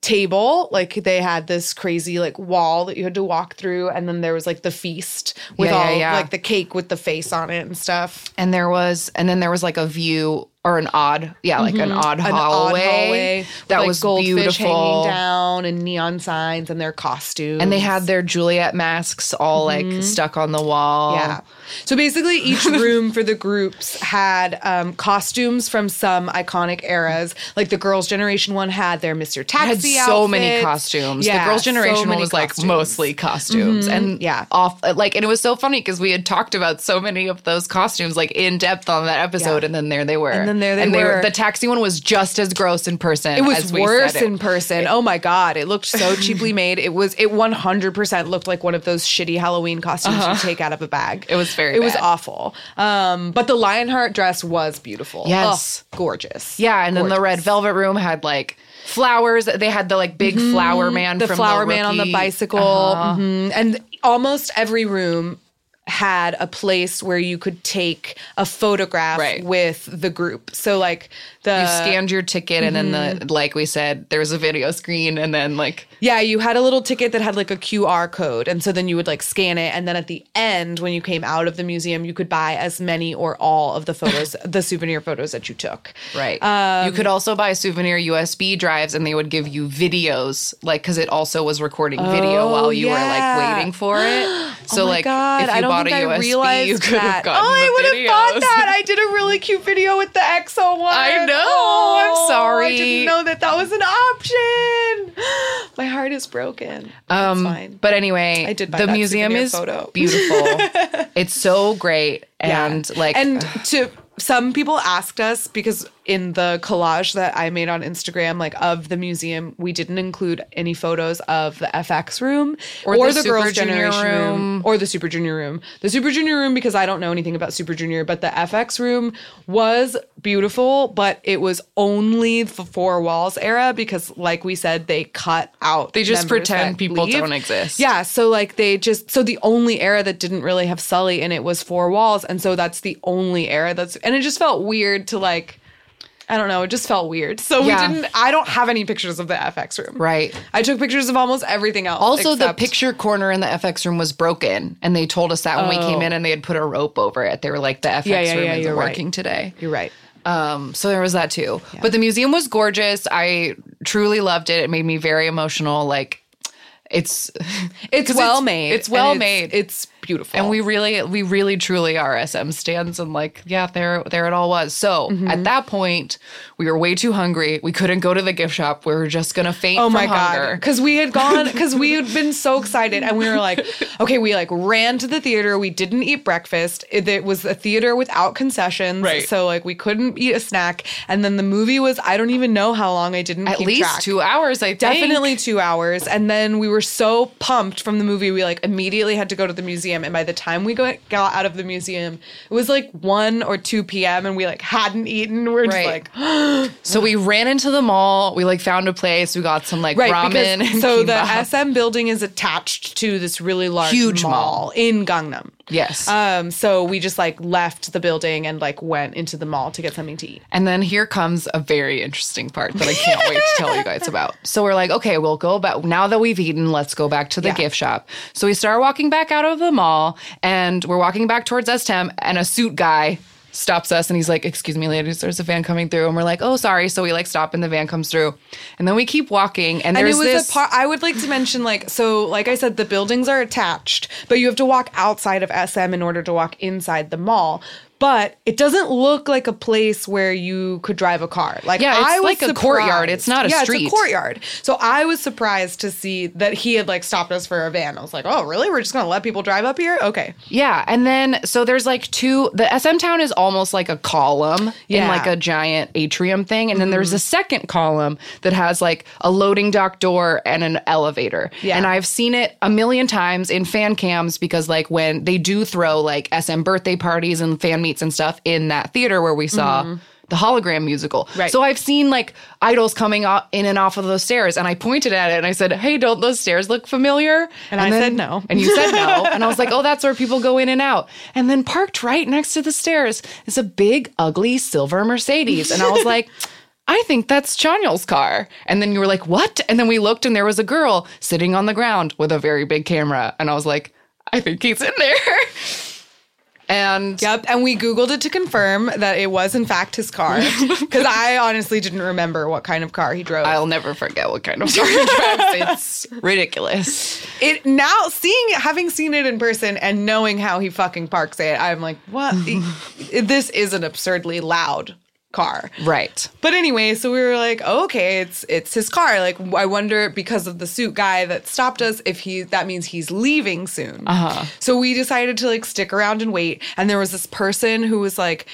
table. Like they had this crazy like wall that you had to walk through, and then there was like the feast with Yeah, yeah, all yeah. like the cake with the face on it and stuff. and there was, and then there was like a view or an odd, yeah, like an odd Mm-hmm. An hallway, odd hallway that like, was goldfish beautiful. hanging down and neon signs and their costumes. And they had their Juliet masks all like stuck on the wall. Mm-hmm. Yeah. So basically, each room for the groups had um, costumes from some iconic eras. Like the Girls' Generation one had their Mr. Taxi. had Taxi so many costumes. Yeah, the girls' so generation many was like costumes. mostly costumes, and yeah. off like, and it was so funny because we had talked about so many of those costumes like in depth on that episode, Yeah. and then there they were, And there they were. The taxi one was just as gross in person. It was as we worse said it. in person. Oh my god, it looked so cheaply made. It was it 100% looked like one of those shitty Halloween costumes you take out of a bag. Uh-huh. It was very It was awful. Um but the Lionheart dress was beautiful. Yes. Ugh, gorgeous. Yeah, and then the red velvet room had like flowers. They had the like big flower man, Mm-hmm. the from flower the man on the bicycle Uh-huh. Mhm. and almost every room had a place where you could take a photograph Right. with the group so like the You scanned your ticket, and then Mm-hmm. the like we said, there was a video screen, and then like yeah you had a little ticket that had like a qr code and so then you would like scan it and then at the end when you came out of the museum you could buy as many or all of the photos the souvenir photos that you took Right. Um, you could also buy souvenir USB drives and they would give you videos, like, because it also was recording video while you were Oh, like waiting for it. So, oh like, God, if you bought a I USB, you could have gotten oh, I would have bought that. I did a really cute video with the EXO one. I know. Oh, I'm sorry. I didn't know that that was an option. My heart is broken. Um, fine. But anyway, I did the museum is photo. beautiful. it's so great. And Yeah. like, and to some people asked us because in the collage that I made on Instagram, like of the museum, we didn't include any photos of the f(x) room Or the Girls' Junior room. or the Super Junior room. The Super Junior room because I don't know anything about Super Junior, but the f(x) room was beautiful, but it was only the four walls era because, like we said, they cut out. They just pretend people leave. don't exist. Yeah, so like they just so the only era that didn't really have Sulli in it was Four Walls, and so that's the only era that's and it just felt weird to like I don't know, it just felt weird. So Yeah. we didn't I don't have any pictures of the f(x) room. right. I took pictures of almost everything else. Also, except- the picture corner in the f(x) room was broken, and they told us that when we came in, and they had put a rope over it. They were like, "The f(x) Oh. Yeah, yeah, room yeah, isn't you're right. working today." You're right. Um, so there was that too. But the museum was gorgeous. I truly loved it. It made me very emotional. Like it's It's well made. It's well made. It's beautiful. and we really, we really, truly are SM stands, and like, yeah, there, there it all was. So Mm-hmm. at that point, we were way too hungry. We couldn't go to the gift shop. We were just gonna faint. Oh from my hunger. god! Because we had gone, because we had been so excited, and we were like, okay, we like ran to the theater. We didn't eat breakfast. It, it was a theater without concessions, Right. So like we couldn't eat a snack. And then the movie was, I don't even know how long. I didn't At least track. two hours. I think. Definitely two hours. And then we were so pumped from the movie, we like immediately had to go to the museum. And by the time we got, got out of the museum, it was like 1 or 2 p.m. and we like hadn't eaten. We're Right. just like, So we ran into the mall. We like found a place. We got some like right. ramen. because, so the. SM building is attached to this really large Huge mall, mall. in Gangnam. Yes. Um, so we just like left the building and like went into the mall to get something to eat. And then here comes a very interesting part that I can't wait to tell you guys about. So we're like, okay, we'll go back. Now that we've eaten, let's go back to the Yeah. gift shop. So we start walking back out of the mall and we're walking back towards STEM and a suit guy stops us and he's like, excuse me, ladies, there's a van coming through. And we're like, oh, sorry. So we like stop and the van comes through. And then we keep walking and And it was this. a part. I would like to mention, like, so, like I said, the buildings are attached, but you have to walk outside of SM in order to walk inside the mall. But it doesn't look like a place where you could drive a car. Like Yeah, it's I was like a courtyard. It's not a yeah, street. it's a courtyard. So I was surprised to see that he had like stopped us for a van. I was like, oh, really? We're just gonna let people drive up here? Okay. Yeah, and then so there's like two. The SM Town is almost like a column in Yeah. Mm-hmm. like a giant atrium thing, and then there's a second column that has like a loading dock door and an elevator. Yeah. and I've seen it a million times in fan cams because like when they do throw like SM birthday parties and fan meets and stuff in that theater where we saw. The hologram musical. Mm-hmm. Right. So I've seen like idols coming out in and off of those stairs, and I pointed at it and I said, "Hey, don't those stairs look familiar?" And I said no. And you said no. And I was like, oh, that's where people go in and out. And then parked right next to the stairs is a big, ugly silver Mercedes. And I was like, I think that's Chanyeol's car. And then you were like, what? And then we looked and there was a girl sitting on the ground with a very big camera. And I was like, I think he's in there. And Yep. And we Googled it to confirm that it was in fact his car. Because I honestly didn't remember what kind of car he drove. I'll never forget what kind of car he drives. It's ridiculous. it now seeing it, having seen it in person and knowing how he fucking parks it, I'm like, what? this is an absurdly loud car. Right. But anyway, so we were like, oh, okay, it's it's his car. Like, I wonder because of the suit guy that stopped us if he that means he's leaving soon. Uh-huh. So we decided to like stick around and wait. And there was this person who was like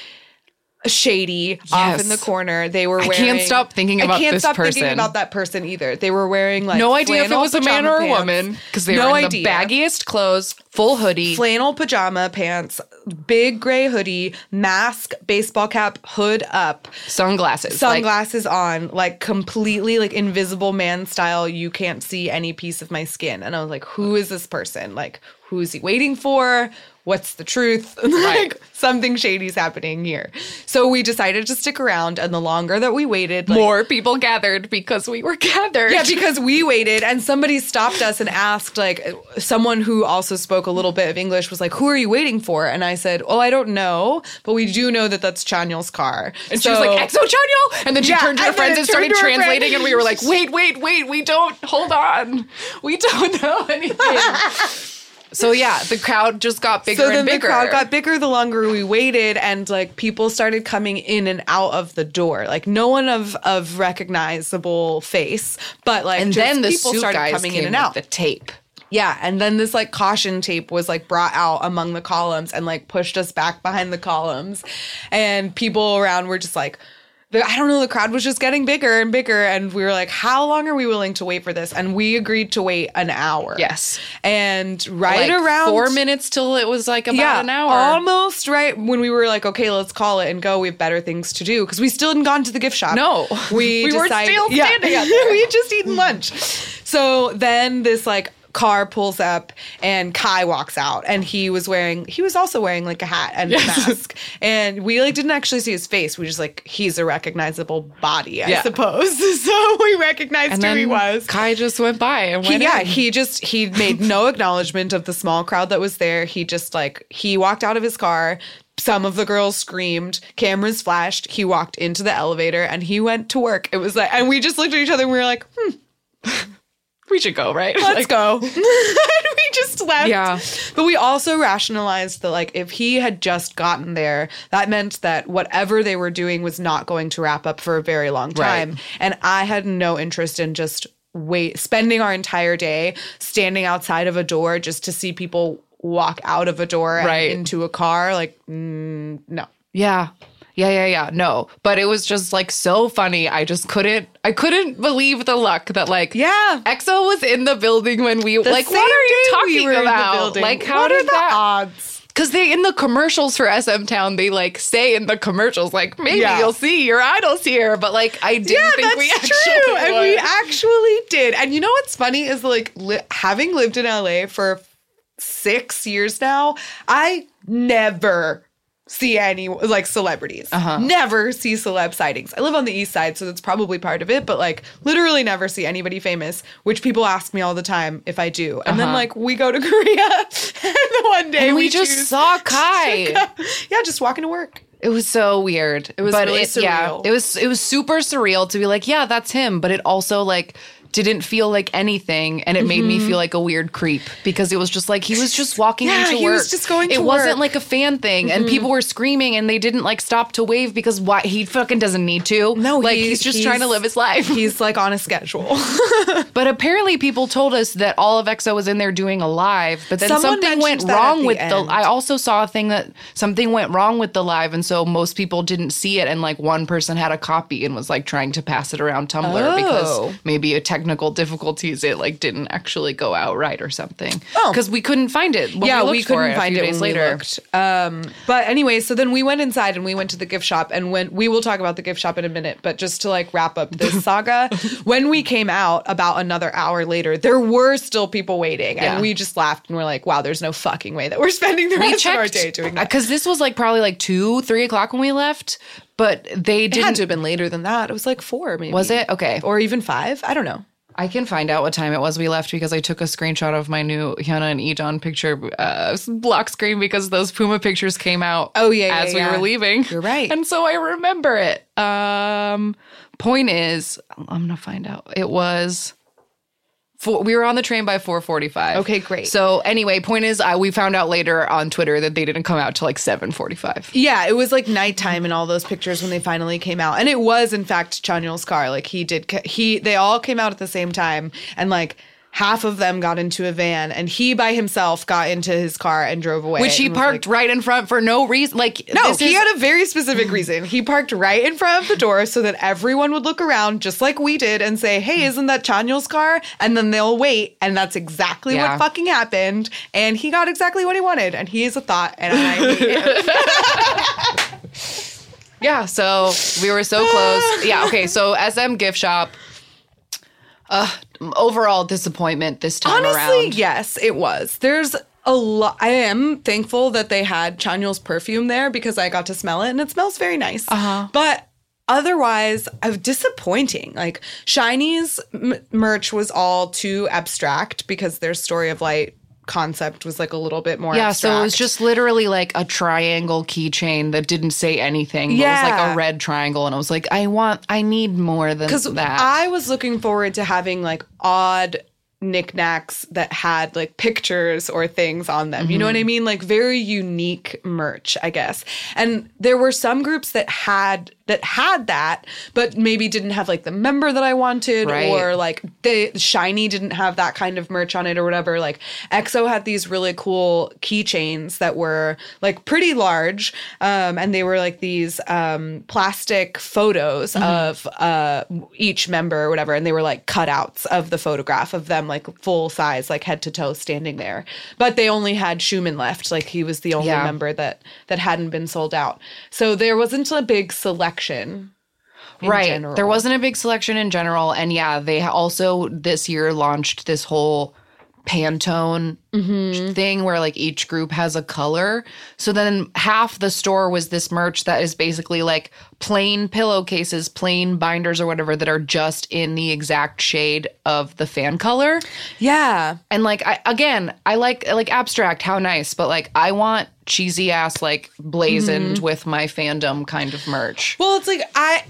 shady off in the corner. They were I wearing. can't stop thinking about I can't stop person. thinking about that person either. They were wearing like No idea if it was a man or a pants. woman because they no were in idea. the baggiest clothes, full hoodie. flannel pajama pants, big gray hoodie, mask, baseball cap, hood up, sunglasses. like- sunglasses on, like completely like invisible man style. You can't see any piece of my skin. And I was like, who is this person? Like, who is he waiting for? What's the truth? like something shady's happening here. So we decided to stick around, and the longer that we waited, like, more people gathered because we were gathered. yeah, because we waited and somebody stopped us and asked, like, someone who also spoke a little bit of English was like, Who are you waiting for? And I said, Oh, I don't know, but we do know that that's Chanyeol's car. and she was like, "Exo Chanyeol," and then she Yeah, turned to her friends and started turned to her translating, friends. and we were like, "Wait, wait, wait! We don't. Hold on, we don't know anything." so yeah, the crowd just got bigger So then and the crowd got bigger the longer we waited, and like people started coming in and out of the door. Like no one of of recognizable face, but like and just then the people started guys coming in and out. the tape. Yeah, and then this like caution tape was like brought out among the columns and like pushed us back behind the columns, and people around were just like. The, I don't know. The crowd was just getting bigger and bigger, and we were like, "How long are we willing to wait for this?" And we agreed to wait an hour. Yes. and right Like around four minutes till it was like about an hour. almost right when we were like, okay, let's call it and go. We have better things to do because we still hadn't gone to the gift shop. No. we We were decided- still standing out there. we had just eaten lunch. So then this like car pulls up and Kai walks out and he was wearing he was also wearing like a hat and a mask and we like didn't actually see his face we just like he's a recognizable body I Yeah. suppose so we recognized and who he was Kai just went by and he, yeah, in. he just he made no acknowledgement of the small crowd that was there. He just like he walked out of his car. Some of the girls screamed, cameras flashed. He walked into the elevator and he went to work. It was like, and we just looked at each other and we were like, hmm, we should go right. let's Like, go. and we just left. Yeah. But we also rationalized that like if he had just gotten there, that meant that whatever they were doing was not going to wrap up for a very long time. Right. And I had no interest in just wait spending our entire day standing outside of a door just to see people walk out of a door and Right. into a car. Like, mm, no. Yeah. Yeah, yeah, yeah. No, but it was just like so funny. I just couldn't, I couldn't believe the luck that like, Yeah. EXO was in the building when we The like. What are you talking we were in the about? Like, how What did the that? odds? Because they in the commercials for SM Town, they like say in the commercials like maybe Yeah. you'll see your idols here, but like I didn't yeah, think we actually true. And we actually did. And you know what's funny is like li- having lived in LA for six years now, I never see any like celebrities. Uh-huh. Never see celeb sightings. I live on the east side, so that's probably part of it, but like literally never see anybody famous, which people ask me all the time if I do. And then Uh-huh. like we go to Korea and the one day and we, we just saw Kai. yeah, just walking to work. It was so weird. It was but really it, Yeah, surreal. it was it was super surreal to be like, yeah, that's him. But it also like didn't feel like anything and it made me mm-hmm. feel like a weird creep because it was just like he was just walking Yeah, into he work. was just going It wasn't work. like a fan thing and mm-hmm. people were screaming and they didn't like stop to wave because why he fucking doesn't need to. No, like he- he's just trying to live his life. He's like on a schedule. But apparently, people told us that all of EXO was in there doing a live. But then Someone something went mentioned that at wrong the with the. I also saw a thing that something went wrong with the live, and so most people didn't see it. And like one person had a copy and was like trying to pass it around Tumblr Oh. because maybe a technical difficulties. It like didn't actually go out right or something. Oh. because we couldn't find it. yeah, we, we, couldn't it find it days later. Um, but anyway, so then we went inside and we went to the gift shop and when we will talk about the gift shop in a minute, but just to like wrap up this saga, when we came out about another hour later, there were still people waiting, Yeah. and we just laughed and we're like, "Wow, there's no fucking way that we're spending the rest of our day doing that." because this was like probably like two, three o'clock when we left. But they didn't. had to have been later than that. It was like four, maybe. Was it okay? or even five? I don't know. I can find out what time it was we left because I took a screenshot of my new HyunA and E'Dawn picture uh, block screen because those Puma pictures came out. Oh, yeah, as yeah, we yeah. were leaving. You're right. and so I remember it. Um, point is, I'm gonna find out. It was. Four, we were on the train by 4:45. Okay, great. So anyway, point is, I we found out later on Twitter that they didn't come out till like 7:45. Yeah, it was like nighttime in all those pictures when they finally came out, and it was in fact Chanyeol's car. Like he did, he they all came out at the same time, and like half of them got into a van, and he by himself got into his car and drove away. Which he parked like- right in front for no reason. Like no, he is- had a very specific reason. He parked right in front of the door so that everyone would look around, just like we did, and say, "Hey, isn't that Chanyeol's car?" And then they'll wait, and that's exactly Yeah. what fucking happened. And he got exactly what he wanted, and he is a thought, and I hate him. Yeah, so we were so close. Yeah, okay, so SM gift shop. Uh, overall disappointment this time Honestly, around. yes, it was. There's a lot. I am thankful that they had Chanyeol's perfume there because I got to smell it and it smells very nice. Uh-huh. But otherwise, I was disappointing. Like SHINee's m- merch was all too abstract because their story of light concept was like a little bit more. Yeah, so it was just literally like a triangle keychain that didn't say anything. Yeah, It was like a red triangle, and I was like, I want, I need more than that. I was looking forward to having like odd knickknacks that had like pictures or things on them. You know what Mm-hmm. I mean? Like very unique merch, I guess. And there were some groups that had that had that, but maybe didn't have like the member that I wanted, Right. or like the SHINee didn't have that kind of merch on it or whatever. Like EXO had these really cool keychains that were like pretty large, um, and they were like these um, plastic photos of uh, each member or whatever, and they were like cutouts of the photograph of them, like full size, like head to toe, standing there. But they only had Xiumin left; like he was the only Yeah. member that that hadn't been sold out. So there wasn't a big selection. In right. general. There wasn't a big selection in general. And yeah, they also this year launched this whole Pantone Mm-hmm. thing where like each group has a color. So then half the store was this merch that is basically like plain pillowcases, plain binders or whatever that are just in the exact shade of the fan color. Yeah. And like I again, I like like abstract, how nice, but like I want cheesy ass like blazoned Mm-hmm. with my fandom kind of merch. Well, it's like I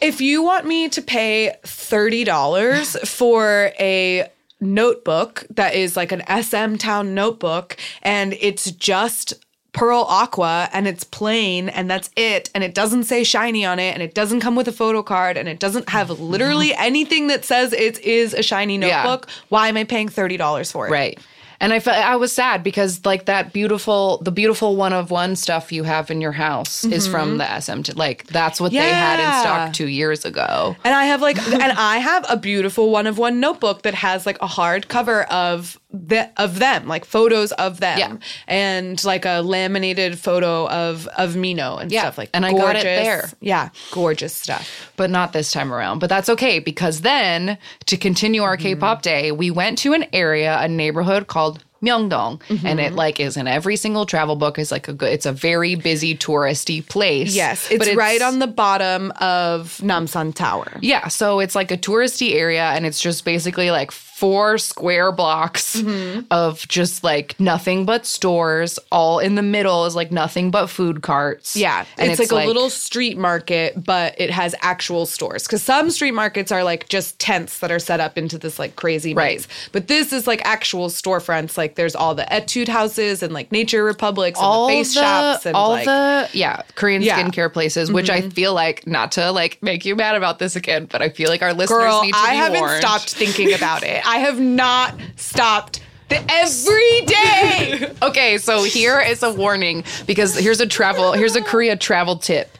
if you want me to pay $30 for a notebook that is like an SM Town notebook and it's just pearl aqua and it's plain and that's it and it doesn't say SHINee on it and it doesn't come with a photo card and it doesn't have literally anything that says it is a SHINee Yeah. notebook why am i paying $30 for it Right. And I felt I was sad because like that beautiful the beautiful one of one stuff you have in your house is from the SMT. Like that's what they had in Mm-hmm. Stock two years ago. And I have like, and I have a beautiful one of one notebook that has like a hard cover of the, of them, like photos of them, Yeah. and like a laminated photo of of Minho and Yeah, stuff like. That. And I got it there. Yeah, gorgeous stuff. but not this time around. But that's okay because then to continue our mm-hmm. K-pop day, we went to an area, a neighborhood called Myeongdong, mm-hmm. and it like is in every single travel book. is like a good. It's a very busy touristy place. Yes, it's, but right on the bottom of Namsan Tower. Yeah, so it's like a touristy area, and it's just basically like four square blocks Mm-hmm. of just like nothing but stores. All in the middle is like nothing but food carts. Yeah, and it's, like, a little street market, but it has actual stores. Because some street markets are like just tents that are set up into this like crazy Right. maze. But this is like actual storefronts. Like there's all the Etude houses and like Nature Republics and all the face the, shops and all like the yeah Korean Yeah. Mm-hmm. skincare places, which I feel like not to like make you mad about this again, but I feel like our listeners girl. need to I haven't warned. stopped thinking about it. I have not stopped. The, every day. Okay, so here is a warning because here's a travel here's a Korea travel tip.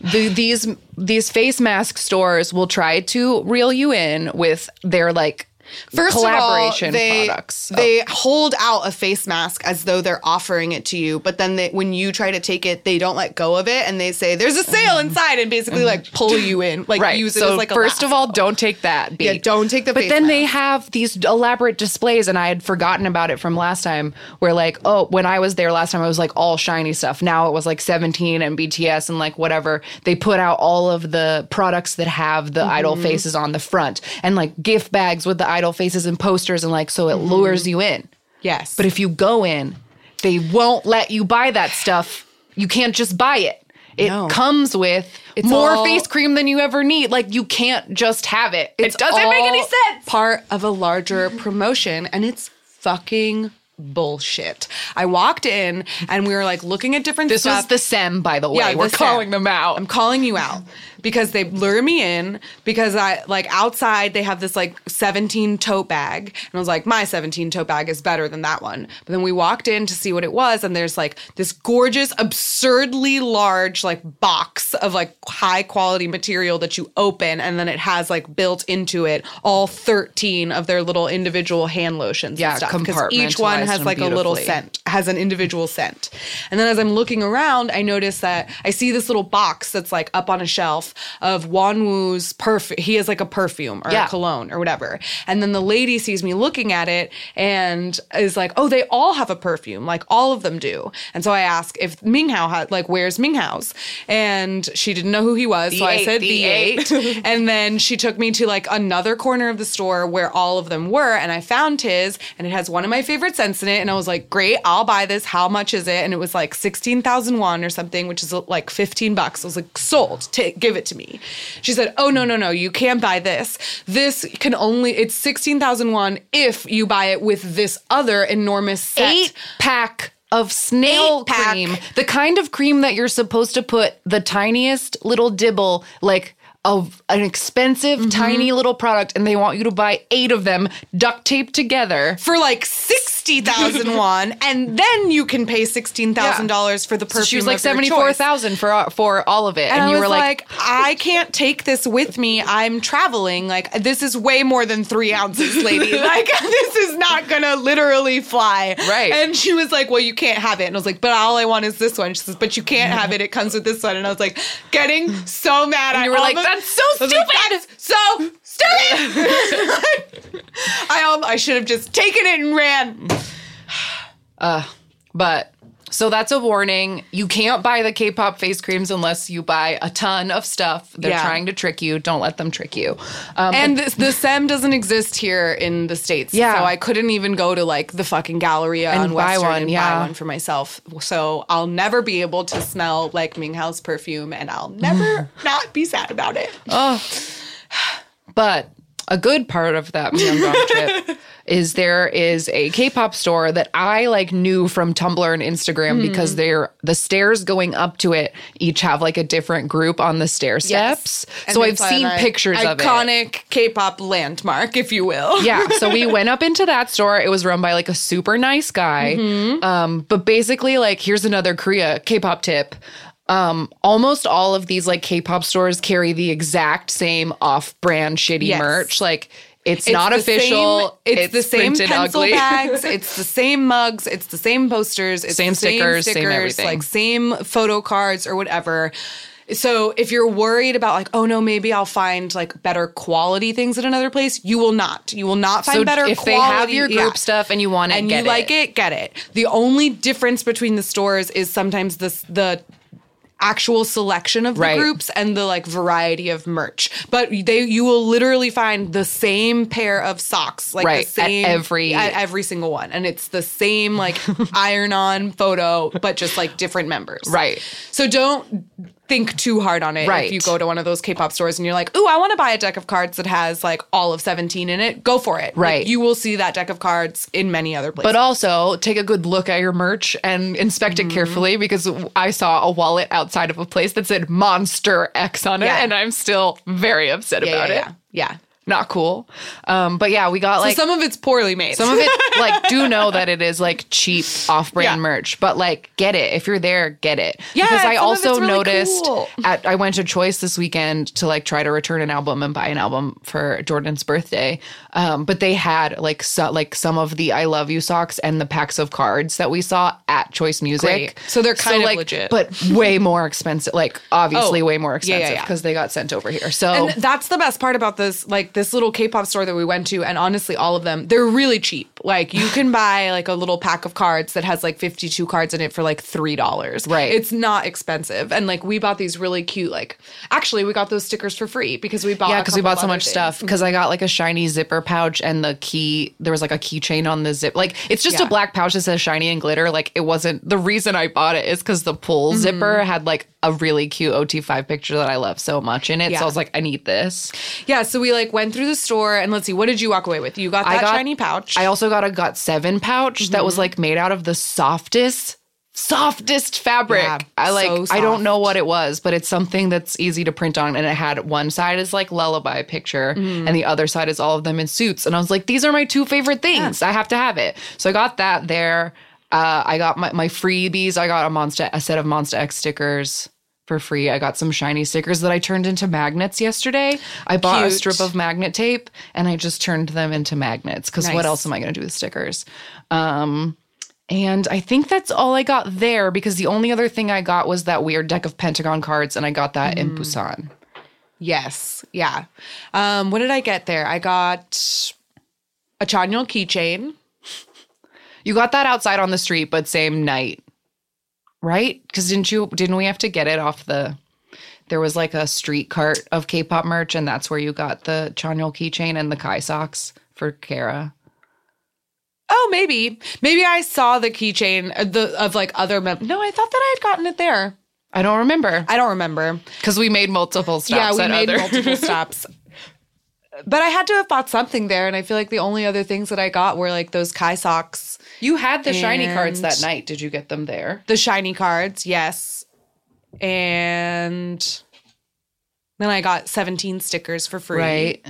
The, these these face mask stores will try to reel you in with their like First collaboration of all, they, products. Oh. They hold out a face mask as though they're offering it to you, but then they, when you try to take it, they don't let go of it, and they say there's a sale inside, and basically like pull you in, like Mm-hmm. right. use it so as like a first of all, don't take that. B. Yeah, don't take the But then they have these elaborate displays, and I had forgotten about it from last time. Where like, oh, when I was there last time, it was like all SHINee stuff. Now it was like Seventeen and BTS and like whatever. They put out all of the products that have the idol Mm-hmm. faces on the front, and like gift bags with the faces and posters, and like so it Mm-hmm. lures you in. yes, But if you go in, they won't let you buy that stuff. You can't just buy it. It No. comes with It's more all- face cream than you ever need. Like you can't just have it. It doesn't make any sense. Part of a larger promotion, and it's fucking bullshit. I walked in, and we were like looking at different This stuff. was the SAEM, by the way. Yeah, We're the calling Sam. them out. I'm calling you out because they lure me in because I like outside they have this like 17 tote bag and I was like my 17 tote bag is better than that one. But then we walked in to see what it was and there's like this gorgeous absurdly large like box of like high quality material that you open and then it has like built into it all 13 of their little individual hand lotions Yeah, and stuff because each one has like a little scent has an individual scent. And then as I'm looking around, I notice that I see this little box that's like up on a shelf of Wonwoo's perfume. He has like a perfume or Yeah. a cologne or whatever. And then the lady sees me looking at it and is like, "Oh, they all have a perfume. Like all of them do." And so I ask if Minghao had like, "Where's Minghao's?" And she didn't know who he was, so I said the the eight. and then she took me to like another corner of the store where all of them were, and I found his, and it has one of my favorite scents accident and I was like, great, I'll buy this. How much is it? And it was like 16,000 won or something, which is like 15 bucks. I was like, sold, T- give it to me. She said, oh, no, no, no, you can't buy this. This can only, it's 16,000 won if you buy it with this other enormous set. Eight pack of snail cream, the kind of cream that you're supposed to put the tiniest little dibble, like of an expensive, mm-hmm. tiny little product, and they want you to buy eight of them duct taped together for like six 60,000 won and then you can pay $16,000 for the perfume. So she was like 74,000 for uh, for all of it and, and you were like, I can't take this with me. I'm traveling. Like this is way more than 3 ounces, lady. like this is not going to literally fly. Right. And she was like, "Well, you can't have it." And I was like, "But all I want is this one." She says, "But you can't have it. It comes with this one." And I was like, getting so mad. And you I were like, "That's so stupid. Like, that is so I um, I should have just taken it and ran. But so that's a warning. You can't buy the K-pop face creams unless you buy a ton of stuff. They're Yeah. trying to trick you. Don't let them trick you. Um, And this, the SAEM doesn't exist here in the States. Yeah. So I couldn't even go to like the fucking Galleria And on buy Western one, and yeah. buy one for myself. So I'll never be able to smell like Ming Minghao's perfume and I'll never not be sad about it. But a good part of that Myeongdong trip is there is a K-pop store that I like knew from Tumblr and Instagram Hmm. because they're the stairs going up to it each have like a different group on the stair steps. And So I've seen pictures of it. Iconic K-pop landmark, if you will. yeah so we went up into that store it was run by like a super nice guy Mm-hmm. um but basically like here's another korea k-pop tip um almost all of these like k-pop stores carry the exact same off-brand shitty Yes. merch like it's, It's not the official same- it's, the same pencil ugly. bags. It's the same mugs. It's the same posters. It's Same the same stickers, same stickers, everything. like same photo cards or whatever. So if you're worried about like, oh no, maybe I'll find like better quality things at another place, you will not. You will not find so better. if quality, they have your group yeah. stuff and you want it and you like it, get it. The only difference between the stores is sometimes this the actual selection of the Right. groups and the like variety of merch. But they you will literally find the same pair of socks, like Right, the at same every- at every single one, and it's the same like iron-on photo, but just like different members. Right. So don't think too hard on it Right. if you go to one of those K-pop stores and you're like, "Ooh, I want to buy a deck of cards that has like all of 17 in it." Go for it. Like, Right. you will see that deck of cards in many other places. But also take a good look at your merch and inspect Mm-hmm. it carefully because I saw a wallet outside of a place that said Monsta X on it, Yeah. and I'm still very upset yeah, about yeah, it. yeah. Yeah. Not cool. Um, but yeah, we got like so some of it's poorly made. Some of it, like, do know that it is like cheap off-brand Yeah. merch, but like, get it if you're there, get it. Yeah, because I also really noticed cool. at I went to Choice this weekend to like try to return an album and buy an album for Jordan's birthday. Um, but they had like so, like some of the I Love You socks and the packs of cards that we saw at Choice Music. Great. So they're kind of like, legit. but way more expensive. Like obviously Oh, way more yeah, yeah, expensive yeah. because they got sent over here. So And that's the best part about this, like this little K-pop store that we went to, and honestly, all of them, they're really cheap. Like you can buy like a little pack of cards that has like 52 cards in it for like three dollars. Right. It's not expensive. And like we bought these really cute, like actually we got those stickers for free because we bought Yeah, because we bought so much things. stuff. Because I got like a SHINee zipper pouch and the key. There was like a keychain on the zip. Like it's just Yeah. a black pouch that says SHINee and glitter. Like it wasn't. The reason I bought it is because the pull Mm-hmm. zipper had like a really cute OT5 picture that I love so much in it. Yeah. So I was like, I need this. Yeah, so we like went through the store and let's see, what did you walk away with? You got that got SHINee pouch. I also got a Got Seven pouch that Mm-hmm. was like made out of the softest. Softest fabric. Yeah, I like. so I don't know what it was, but it's something that's easy to print on. And it had one side is like lullaby picture, Mm-hmm. and the other side is all of them in suits. And I was like, these are my two favorite things. I have to have it. So I got that there. Uh, I got my, my freebies. I got a monster a set of Monsta X stickers for free. I got some SHINee stickers that I turned into magnets yesterday. I bought a strip of magnet tape and I just turned them into magnets because Nice. what else am I going to do with stickers? Um, and I think that's all I got there because the only other thing I got was that weird deck of Pentagon cards, and I got that Mm. in Busan. yes. Yeah. Um, what did I get there? I got a Chanyeol keychain. You got that outside on the street, but same night, right? Because didn't you? Didn't we have to get it off the? There was like a street cart of K-pop merch, and that's where you got the Chanyeol keychain and the Kai socks for Kara. Oh, maybe. Maybe I saw the keychain uh, the of like other mem- No, I thought that I had gotten it there. I don't remember I don't remember. because we made multiple stops. yeah, we at made other- multiple stops. But I had to have bought something there, and I feel like the only other things that I got were like those Kai socks, You had the SHINee cards that night. Did you get them there? the SHINee cards, yes, and then I got 17 stickers for free. Right.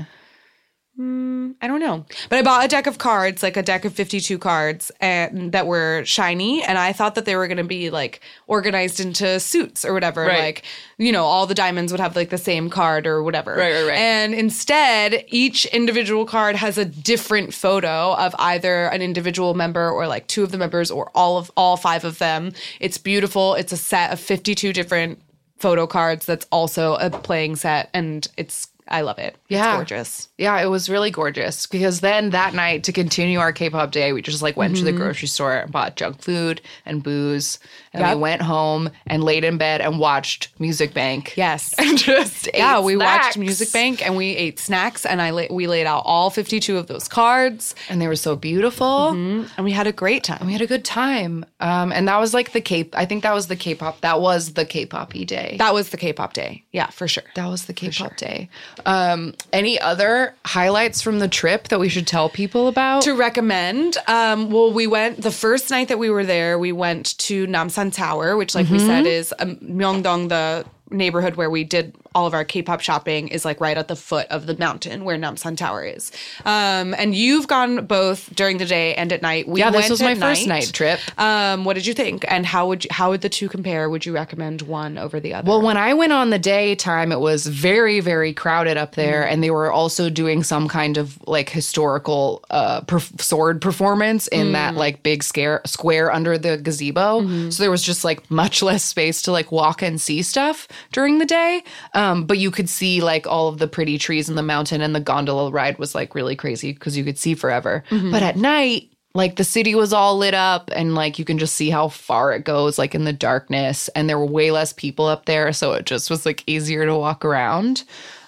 Mm, I don't know. But I bought a deck of cards, like a deck of 52 cards and that were SHINee and I thought that they were going to be like organized into suits or whatever. Right. Like, you know, all the diamonds would have like the same card or whatever. Right, right, right. And instead, each individual card has a different photo of either an individual member or like two of the members or all of all five of them. It's beautiful. It's a set of 52 different photo cards that's also a playing set and it's I love it. Yeah. It's gorgeous. Yeah, it was really gorgeous because then that night to continue our K-pop day, we just like went to the grocery store and bought junk food and booze, and Yep. we went home and laid in bed and watched Music Bank. Yes. and just Yeah, we snacks. watched Music Bank and we ate snacks and I la- we laid out all 52 of those cards and they were so beautiful. and we had a great And time. we had a good time. Um, and that was like the K. I think that was the K-pop. That was the K-poppy day. That was the K-pop day. Yeah, for sure. That was the K-pop day. Um, any other highlights from the trip that we should tell people about? To recommend, um, well, we went the first night that we were there. We went to Namsan Tower, which, like we said, is um, Myeongdong, the neighborhood where we did all of our K-pop shopping, is like right at the foot of the mountain where Namsan Tower is. Um, and you've gone both during the day and at night. We yeah, this was my at first night trip. Um, what did you think? And how would you, how would the two compare? Would you recommend one over the other? Well, when I went on the daytime, it was very, very crowded up there, and they were also doing some kind of like historical uh, perf- sword performance in that like big scare square under the gazebo. So there was just like much less space to like walk and see stuff during the day. Um, Um, but you could see like all of the pretty trees in the mountain, and the gondola ride was like really crazy because you could see forever. Mm-hmm. But at night, like the city was all lit up and like you can just see how far it goes like in the darkness and there were way less people up there so it just was like easier to walk around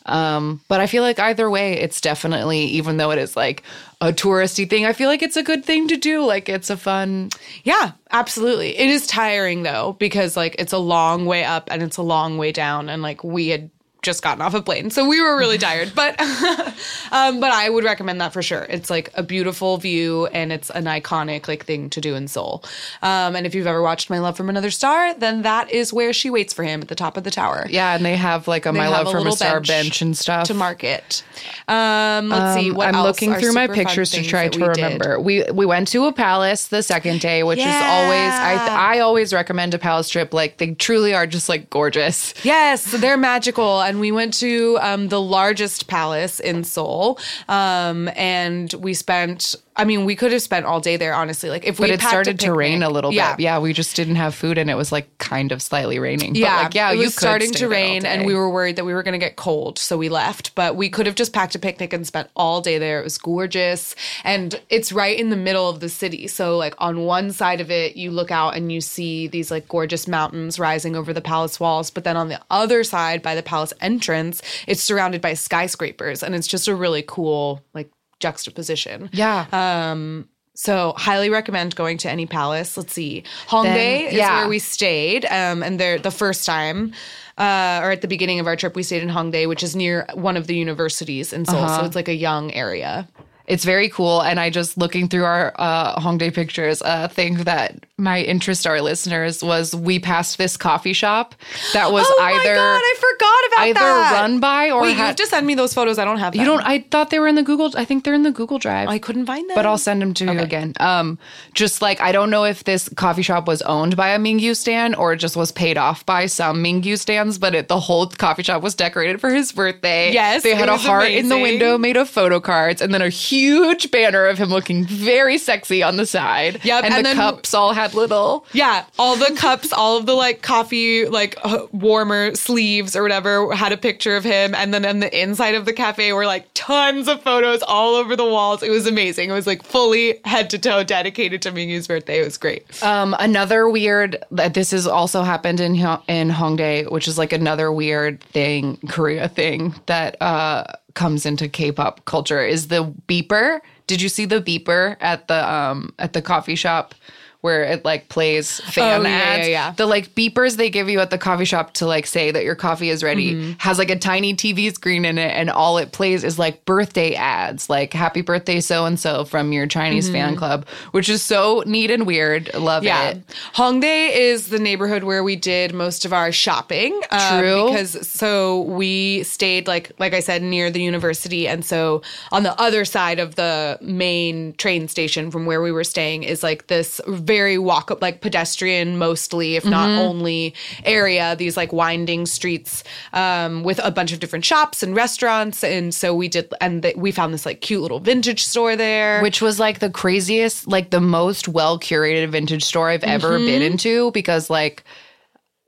um but i feel like either way it's definitely even though it is like a touristy thing i feel like it's a good thing to do like it's a fun Yeah, absolutely. It is tiring though because like it's a long way up and it's a long way down and like we had just gotten off a plane. So we were really tired, but um but I would recommend that for sure. It's like a beautiful view and it's an iconic like thing to do in Seoul. Um and if you've ever watched My Love from Another Star, then that is where she waits for him at the top of the tower. yeah and they have like a my love a from a star bench bench, and stuff To market. Um let's see Um, what I'm looking through my pictures to try to we did. remember. We we went to a palace the second day, which is always I I always recommend a palace trip. Like they truly are just like gorgeous. Yes, they're magical. And we went to um, the largest palace in Seoul. Um, and we spent, I mean, we could have spent all day there, honestly. Like, if we But it started to rain a little bit. Yeah, we just didn't have food, and it was like kind of slightly raining. Yeah, but like, yeah, it was starting to rain, and we were worried that we were going to get cold, so we left. But we could have just packed a picnic and spent all day there. It was gorgeous, and it's right in the middle of the city. So, like on one side of it, you look out and you see these like gorgeous mountains rising over the palace walls. But then on the other side, by the palace entrance, it's surrounded by skyscrapers, and it's just a really cool like juxtaposition. yeah. Uh, So highly recommend going to any palace. Let's see. Hongdae is yeah. where we stayed. Um, and there the first time, uh, or at the beginning of our trip, we stayed in Hongdae, which is near one of the universities in Seoul. Uh-huh. So it's like a young area. It's very cool. And I just looking through our uh, Hongdae pictures, a thing that might interest our listeners was we passed this coffee shop that was oh either my god, I forgot about either that. run by or Wait, you have to send me those photos. I don't have them. you don't. I thought they were in the Google. I think they're in the Google Drive. I couldn't find them. but I'll send them to you again. Um, just like I don't know if this coffee shop was owned by a Mingyu stand or just was paid off by some Mingyu stands, but it, the whole coffee shop was decorated for his birthday. Yes, they had a heart in the window made of photo cards, and then a huge banner of him looking very sexy on the side. Yep, and, and the then- cups all had little. Yeah, all the cups, all of the like coffee, like uh, warmer sleeves or whatever had a picture of him. And then on the inside of the cafe were like tons of photos all over the walls. It was amazing. It was like fully head to toe dedicated to Mingyu's birthday. It was great. Um, another weird that this has also happened in in Hongdae, which is like another weird thing, Korea thing that uh, comes into K-pop culture is the beeper. Did you see the beeper at the um at the coffee shop? Where it like plays fan Oh, yeah, ads. yeah, yeah. The like beepers they give you at the coffee shop to like say that your coffee is ready Mm-hmm. has like a tiny TV screen in it, and all it plays is like birthday ads, like "Happy birthday so and so" from your Chinese fan club, which is so neat and weird. Love Mm-hmm. Yeah. it. Hongdae is the neighborhood where we did most of our shopping. um, True. Because so we stayed like like I said near the university and so on the other side of the main train station from where we were staying is like this very walk up like pedestrian mostly if not only area these like winding streets um, with a bunch of different shops and restaurants and so we did and th- we found this like cute little vintage store there which was like the craziest, like the most well curated vintage store I've ever Mm-hmm. been into because like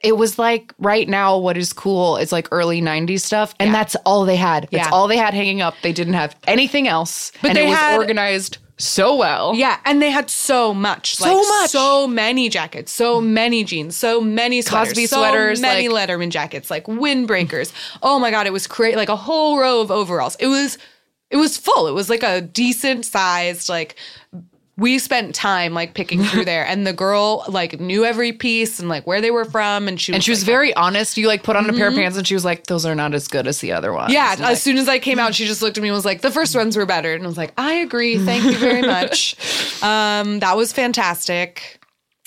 it was like right now what is cool is like early 90s stuff and that's all they had. That's Yeah. all they had hanging up. They didn't have anything else. But and they it was had- organized so well. Yeah, and they had so much, So like, much. so many jackets, so many jeans, so many sweaters, Cosby so sweaters, many like- Letterman jackets, like windbreakers. oh my god, it was crazy! Like a whole row of overalls. It was, it was full. It was like a decent sized like. We spent time like picking through there, and the girl like knew every piece and like where they were from, and she was And she was like, very honest. You like put on a pair of mm-hmm. pants and she was like, those are not as good as the other ones. Yeah, And, as like, soon as I came out, mm. she just looked at me and was like, "The first ones were better," and I was like, "I agree. Thank you very much." um, that was fantastic.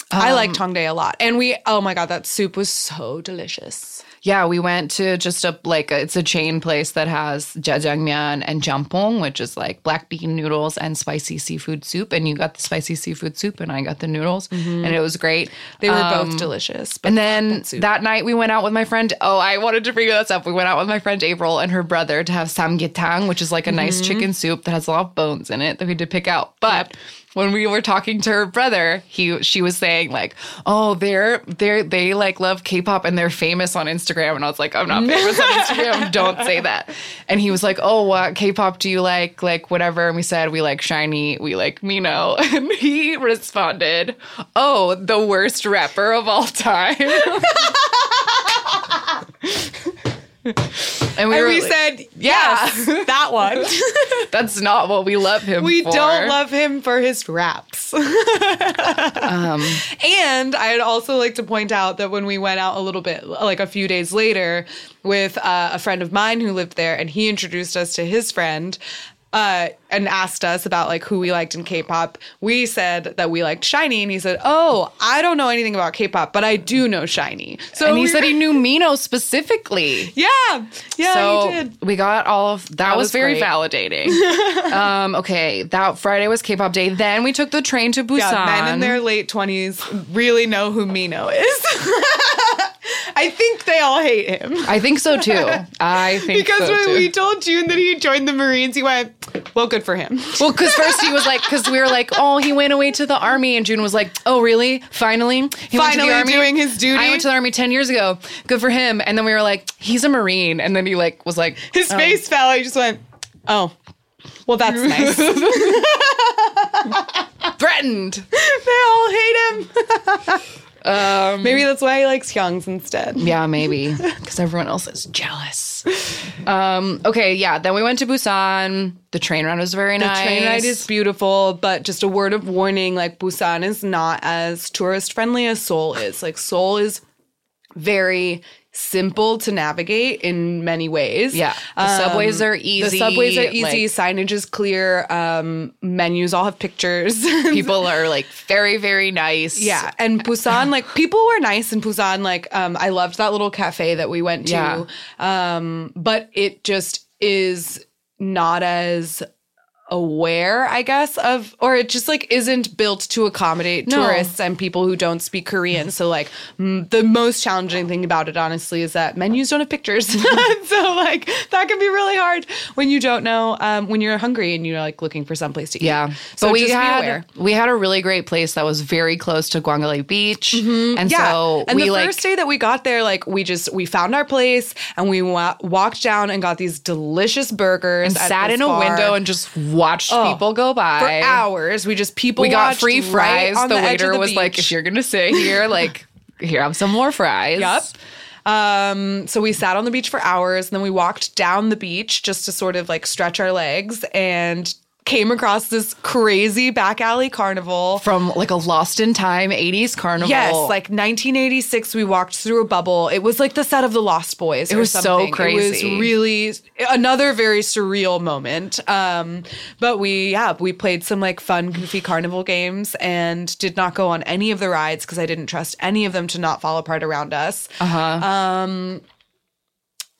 I liked um, Hongdae a lot, and we. Oh my god, that soup was so delicious. Yeah, we went to just a like a, it's a chain place that has jjajangmyeon and jampong, which is like black bean noodles and spicy seafood soup. And you got the spicy seafood soup, and I got the noodles, and it was great. They were Um, both delicious. But And then soup. that night we went out with my friend. Oh, I wanted to bring this up. We went out with my friend April and her brother to have samgyetang, which is like a nice chicken soup that has a lot of bones in it that we had to pick out. But when we were talking to her brother, he she was saying like, "Oh, they're they're they like love K-pop and they're famous on Instagram." And I was like, "I'm not famous on Instagram. Don't say that." And he was like, "Oh, what K-pop do you like? Like whatever." And we said we like SHINee, we like Minho, and he responded, "Oh, the worst rapper of all time." and we, And we like, said, yes, that one. "That's not what we love him we for." don't love him for his raps. Um, And I'd also like to point out that when we went out a little bit, like a few days later, with uh, a friend of mine who lived there, and he introduced us to his friend. Uh, and asked us about like who we liked in K-pop. We said that we liked SHINee, and he said, "Oh, I don't know anything about K-pop, but I do know SHINee." So and he said he knew Minho specifically. "Yeah, yeah, so he did." we got all of that, was, was very great. validating. um, okay, that Friday was K-pop day. Then we took the train to Busan. Yeah, men in their late twenties really know who Minho is. I think they all hate him. I think so too. I think so. Because so when too. we told June that he joined the Marines, he went, "Well, good for him." well, because first he was like, because we were like, oh, he went away to the army, and June was like, oh, really? Finally, he went to the Finally army? doing his duty? I went to the army ten years ago. Good for him. And then we were like, he's a marine, and then he like was like, His oh. face fell. He just went, "Oh, well, that's nice." Threatened. They all hate him. Um, Maybe that's why he likes Hyungs instead. Yeah, maybe because everyone else is jealous. Um, okay, yeah. Then we went to Busan. The train ride was very The nice. The train ride is beautiful, but just a word of warning: like Busan is not as tourist friendly as Seoul is. Like Seoul is very simple to navigate in many ways. Yeah. The subways are easy. The subways are easy. like- signage is clear. Um, menus all have pictures. people are like very very nice. Yeah, and Busan, like people were nice in Busan. Like, um, I loved that little cafe that we went to. Yeah. Um, but it just is not as aware, I guess, of or it just like isn't built to accommodate No. tourists and people who don't speak Korean. So like m- the most challenging thing about it, honestly, is that menus don't have pictures. so like that can be really hard when you don't know um, when you're hungry and you're like looking for someplace to eat. Yeah, So but we just be had aware. we had a really great place that was very close to Gwangalli Beach, and so and we the like first day that we got there, like we just we found our place and we wa- walked down and got these delicious burgers. and sat in a window and just watched Oh, people go by for hours. We just people. We got free right fries. on the, of waiter the was like, "If you're gonna sit here, like, here have some more fries." Yep. Um, so we sat on the beach for hours and then we walked down the beach just to sort of like stretch our legs and came across this crazy back alley carnival. From like a lost in time '80s carnival. Yes, like 1986, we walked through a bubble. It was like the set of the Lost Boys. It was so crazy. It was really another very surreal moment. Um, but we, yeah, we played some like fun, goofy carnival games and did not go on any of the rides because I didn't trust any of them to not fall apart around us. uh huh. Um,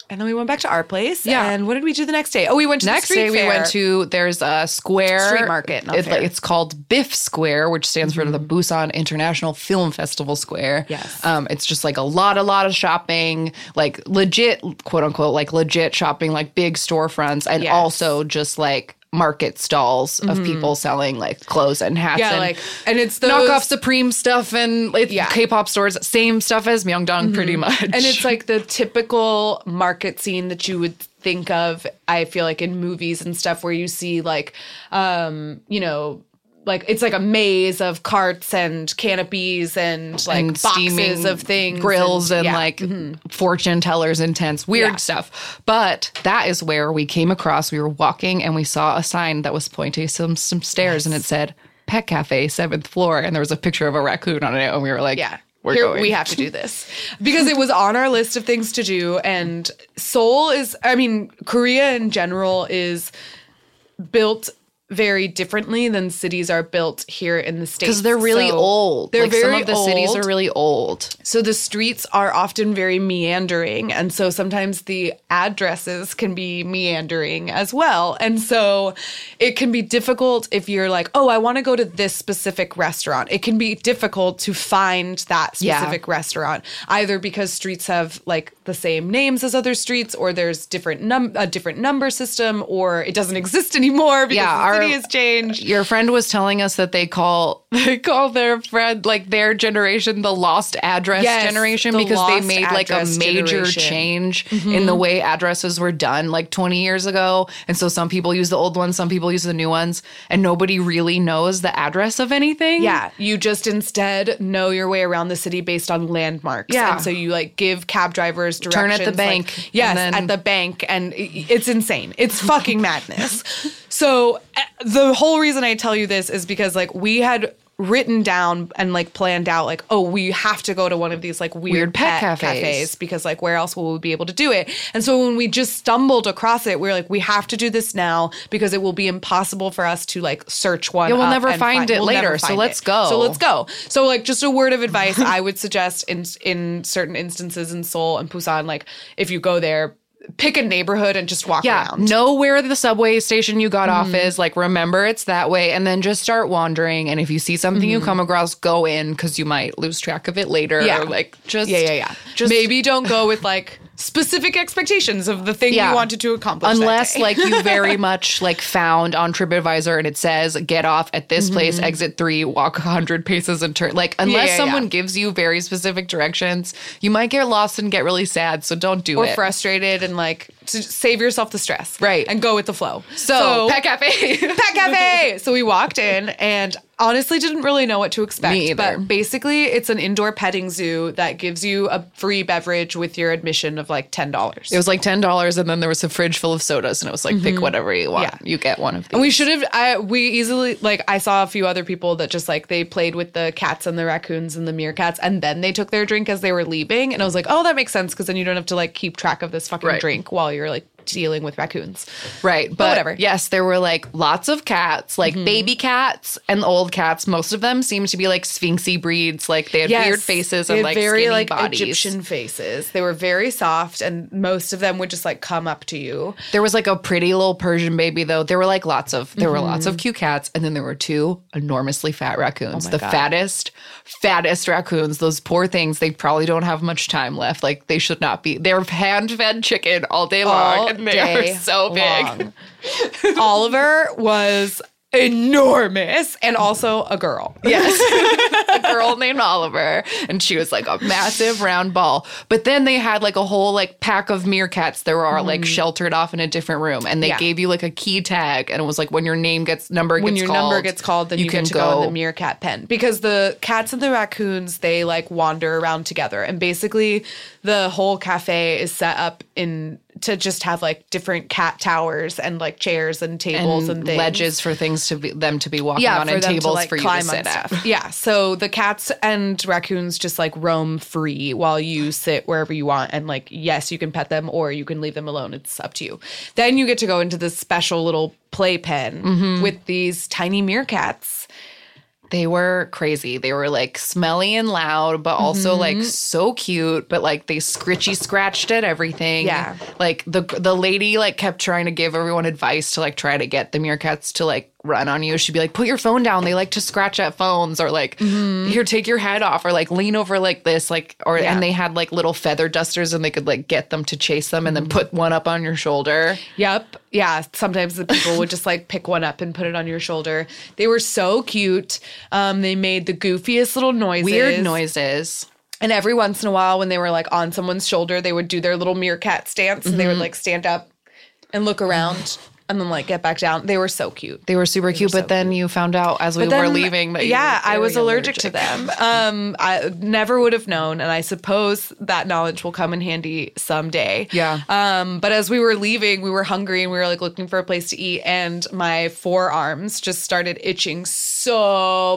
and then we went back to our place. Yeah. And what did we do the next day? Oh, we went to Next day we went to there's a square Street market, It- fair. it's called Biff Square, which stands for the Busan International Film Festival Square. Yes. um, it's just like a lot, a lot of shopping, like legit, quote unquote, like legit shopping, like big storefronts, and Yes. also just like market stalls of people selling like clothes and hats. Yeah, and like, and it's those knockoff Supreme stuff and it's Yeah. K-pop stores, same stuff as Myeongdong, pretty much. And it's like the typical market scene that you would think of, I feel like in movies and stuff where you see like um, you know, like it's like a maze of carts and canopies and like and boxes of things. grills and, yeah. like mm-hmm. fortune tellers and tents weird Yeah. stuff but that is where we came across we were walking and we saw a sign that was pointing some some stairs and it said pet cafe seventh floor and there was a picture of a raccoon on it and we were like Yeah. we're Here, going we have to do this because it was on our list of things to do. And Seoul is, I mean, Korea in general is built very differently than cities are built here in the states because they're really So old They're like very some of the cities are really old So the streets are often very meandering. And so sometimes the addresses can be meandering as well. And so it can be difficult if you're like, oh, I want to go to this specific restaurant. It can be difficult to find that Yeah. specific restaurant, either because streets have like the same names as other streets, or there's different num a different number system, or it doesn't exist anymore because yeah our city has changed. Your friend was telling us that they call they call their friend like their generation the lost address Yes, generation the because they made like a major generation. Mm-hmm. change in the way addresses were done like 20 years ago. And so some people use the old ones, some people use the new ones, and nobody really knows the address of anything. Yeah, you just instead know your way around the city based on landmarks. Yeah. and so you like give cab drivers directions. Turn at the like- bank, yes, then- at the bank, and it's insane. It's fucking madness. So uh, the whole reason I tell you this is because like we had written down and like planned out like oh we have to go to one of these like weird, Weird pet pet, cafes. cafes because like where else will we be able to do it and so when we just stumbled across it we are like we have to do this now because it will be impossible for us to like search one Yeah, we'll up never and find it we'll later, never so let's it. go. so let's go so like just a word of advice i would suggest in in certain instances in seoul and busan like if you go there pick a neighborhood and just walk Yeah, around know where the subway station you got off mm-hmm. is. Like, remember it's that way, and then just start wandering. And if you see something you mm-hmm. come across, go in because you might lose track of it later. Yeah. or like just yeah yeah yeah Just maybe don't go with like specific expectations of the thing Yeah. you wanted to accomplish unless like you very much like found on TripAdvisor and it says get off at this mm-hmm. place, exit three, walk hundred paces and turn. Like unless yeah, someone yeah. gives you very specific directions, you might get lost and get really sad. So don't do or it. Or frustrated and like to save yourself the stress Right. and go with the flow so, pet cafe. Pet Cafe. so we walked in and honestly didn't really know what to expect. Me either. But basically, it's an indoor petting zoo that gives you a free beverage with your admission of like ten dollars. It was like ten dollars, and then there was a fridge full of sodas, and it was like pick mm-hmm. whatever you want. Yeah. You get one of these. And we should have. I we easily like. I saw a few other people that just like they played with the cats and the raccoons and the meerkats, and then they took their drink as they were leaving. And I was like, oh, that makes sense because then you don't have to like keep track of this fucking Right. drink while you're like dealing with raccoons. Right, but, whatever. Mm-hmm. Yes, there were like lots of cats, like baby cats and old cats. Most of them seemed to be like sphinxy breeds. Like they had weird faces and like very like bodies. Egyptian faces. They were very soft, and most of them would just like come up to you. There was like a pretty little Persian baby though. There were like lots of there were lots Mm-hmm. of cute cats, and then there were two enormously fat raccoons. Oh the God. fattest, fattest raccoons. Those poor things. They probably don't have much time left. Like they should not be. They're hand fed chicken all day long, All and they are so big. Oliver was enormous and also a girl. Yes. a girl named Oliver. And she was like a massive round ball. But then they had like a whole like pack of meerkats that were like sheltered off in a different room. And they Mm-hmm. Yeah. gave you like a key tag. And it was like when your name gets number when gets your called, number gets called, then you, get to go. in the meerkat pen because the cats and the raccoons they like wander around together, and basically the whole cafe is set up in to just have like different cat towers and like chairs and tables and, and things. ledges for things to be them to be walking yeah, on and tables to like for you to sit on at. Yeah, so the cats and raccoons just like roam free while you sit wherever you want, and like yes, you can pet them or you can leave them alone. It's up to you. Then you get to go into this special little playpen Mm-hmm. with these tiny meerkats. They were crazy. They were like smelly and loud, but also Mm-hmm. like so cute. But like they scritchy scratched at everything. Yeah. Like the the lady like kept trying to give everyone advice to like try to get the meerkats to like run on you. She'd be like, "Put your phone down. They like to scratch at phones." Or like, "Here, take your head off." Or like, "Lean over like this." Like, or Mm-hmm. Yeah. and they had like little feather dusters, and they could like get them to chase them, and Mm-hmm. then put one up on your shoulder. Yep. Yeah. Sometimes the people would just like pick one up and put it on your shoulder. They were so cute. Um, they made the goofiest little noises. Weird noises. And every once in a while, when they were like on someone's shoulder, they would do their little meerkat stance and Mm-hmm. they would like stand up and look around and then like get back down. They were so cute. They were super cute, but then you found out as we then- were leaving that yeah, were I was very allergic, to them. Um, I never would have known, and I suppose that knowledge will come in handy someday. Yeah. Um, but as we were leaving, we were hungry and we were like looking for a place to eat, and my forearms just started itching so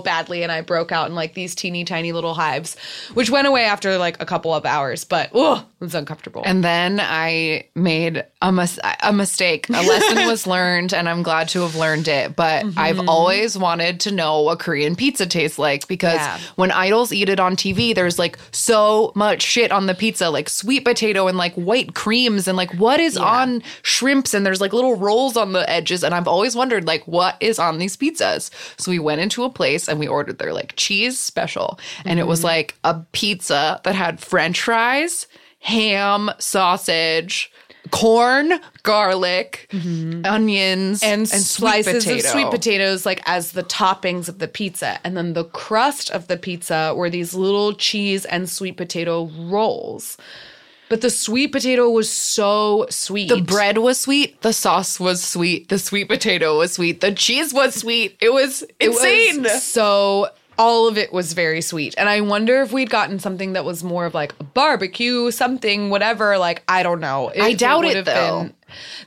badly, and I broke out in like these teeny tiny little hives, which went away after like a couple of hours. But oh, it was uncomfortable. And then I made a, mis- a mistake. A lesson was learned, and I'm glad to have learned it. But Mm-hmm. I've always wanted to know what Korean pizza tastes like because Yeah. when idols eat it on TV, there's like so much shit on the pizza, like sweet potato and like white creams, and like what is on shrimps, and there's like little rolls on the edges. And I've always wondered, like, what is on these pizzas? So we went into a place and we ordered their like cheese special, and it Mm-hmm. was like a pizza that had french fries ham, sausage, corn, garlic, onions, and, and slices potato. of sweet potatoes like as the toppings of the pizza and then the crust of the pizza were these little cheese and sweet potato rolls but the sweet potato was so sweet The bread was sweet. The sauce was sweet. The sweet potato was sweet. The cheese was sweet. It was It was insane. so all of it was very sweet and i wonder if we'd gotten something that was more of like a barbecue something whatever like i don't know I doubt would it, have though.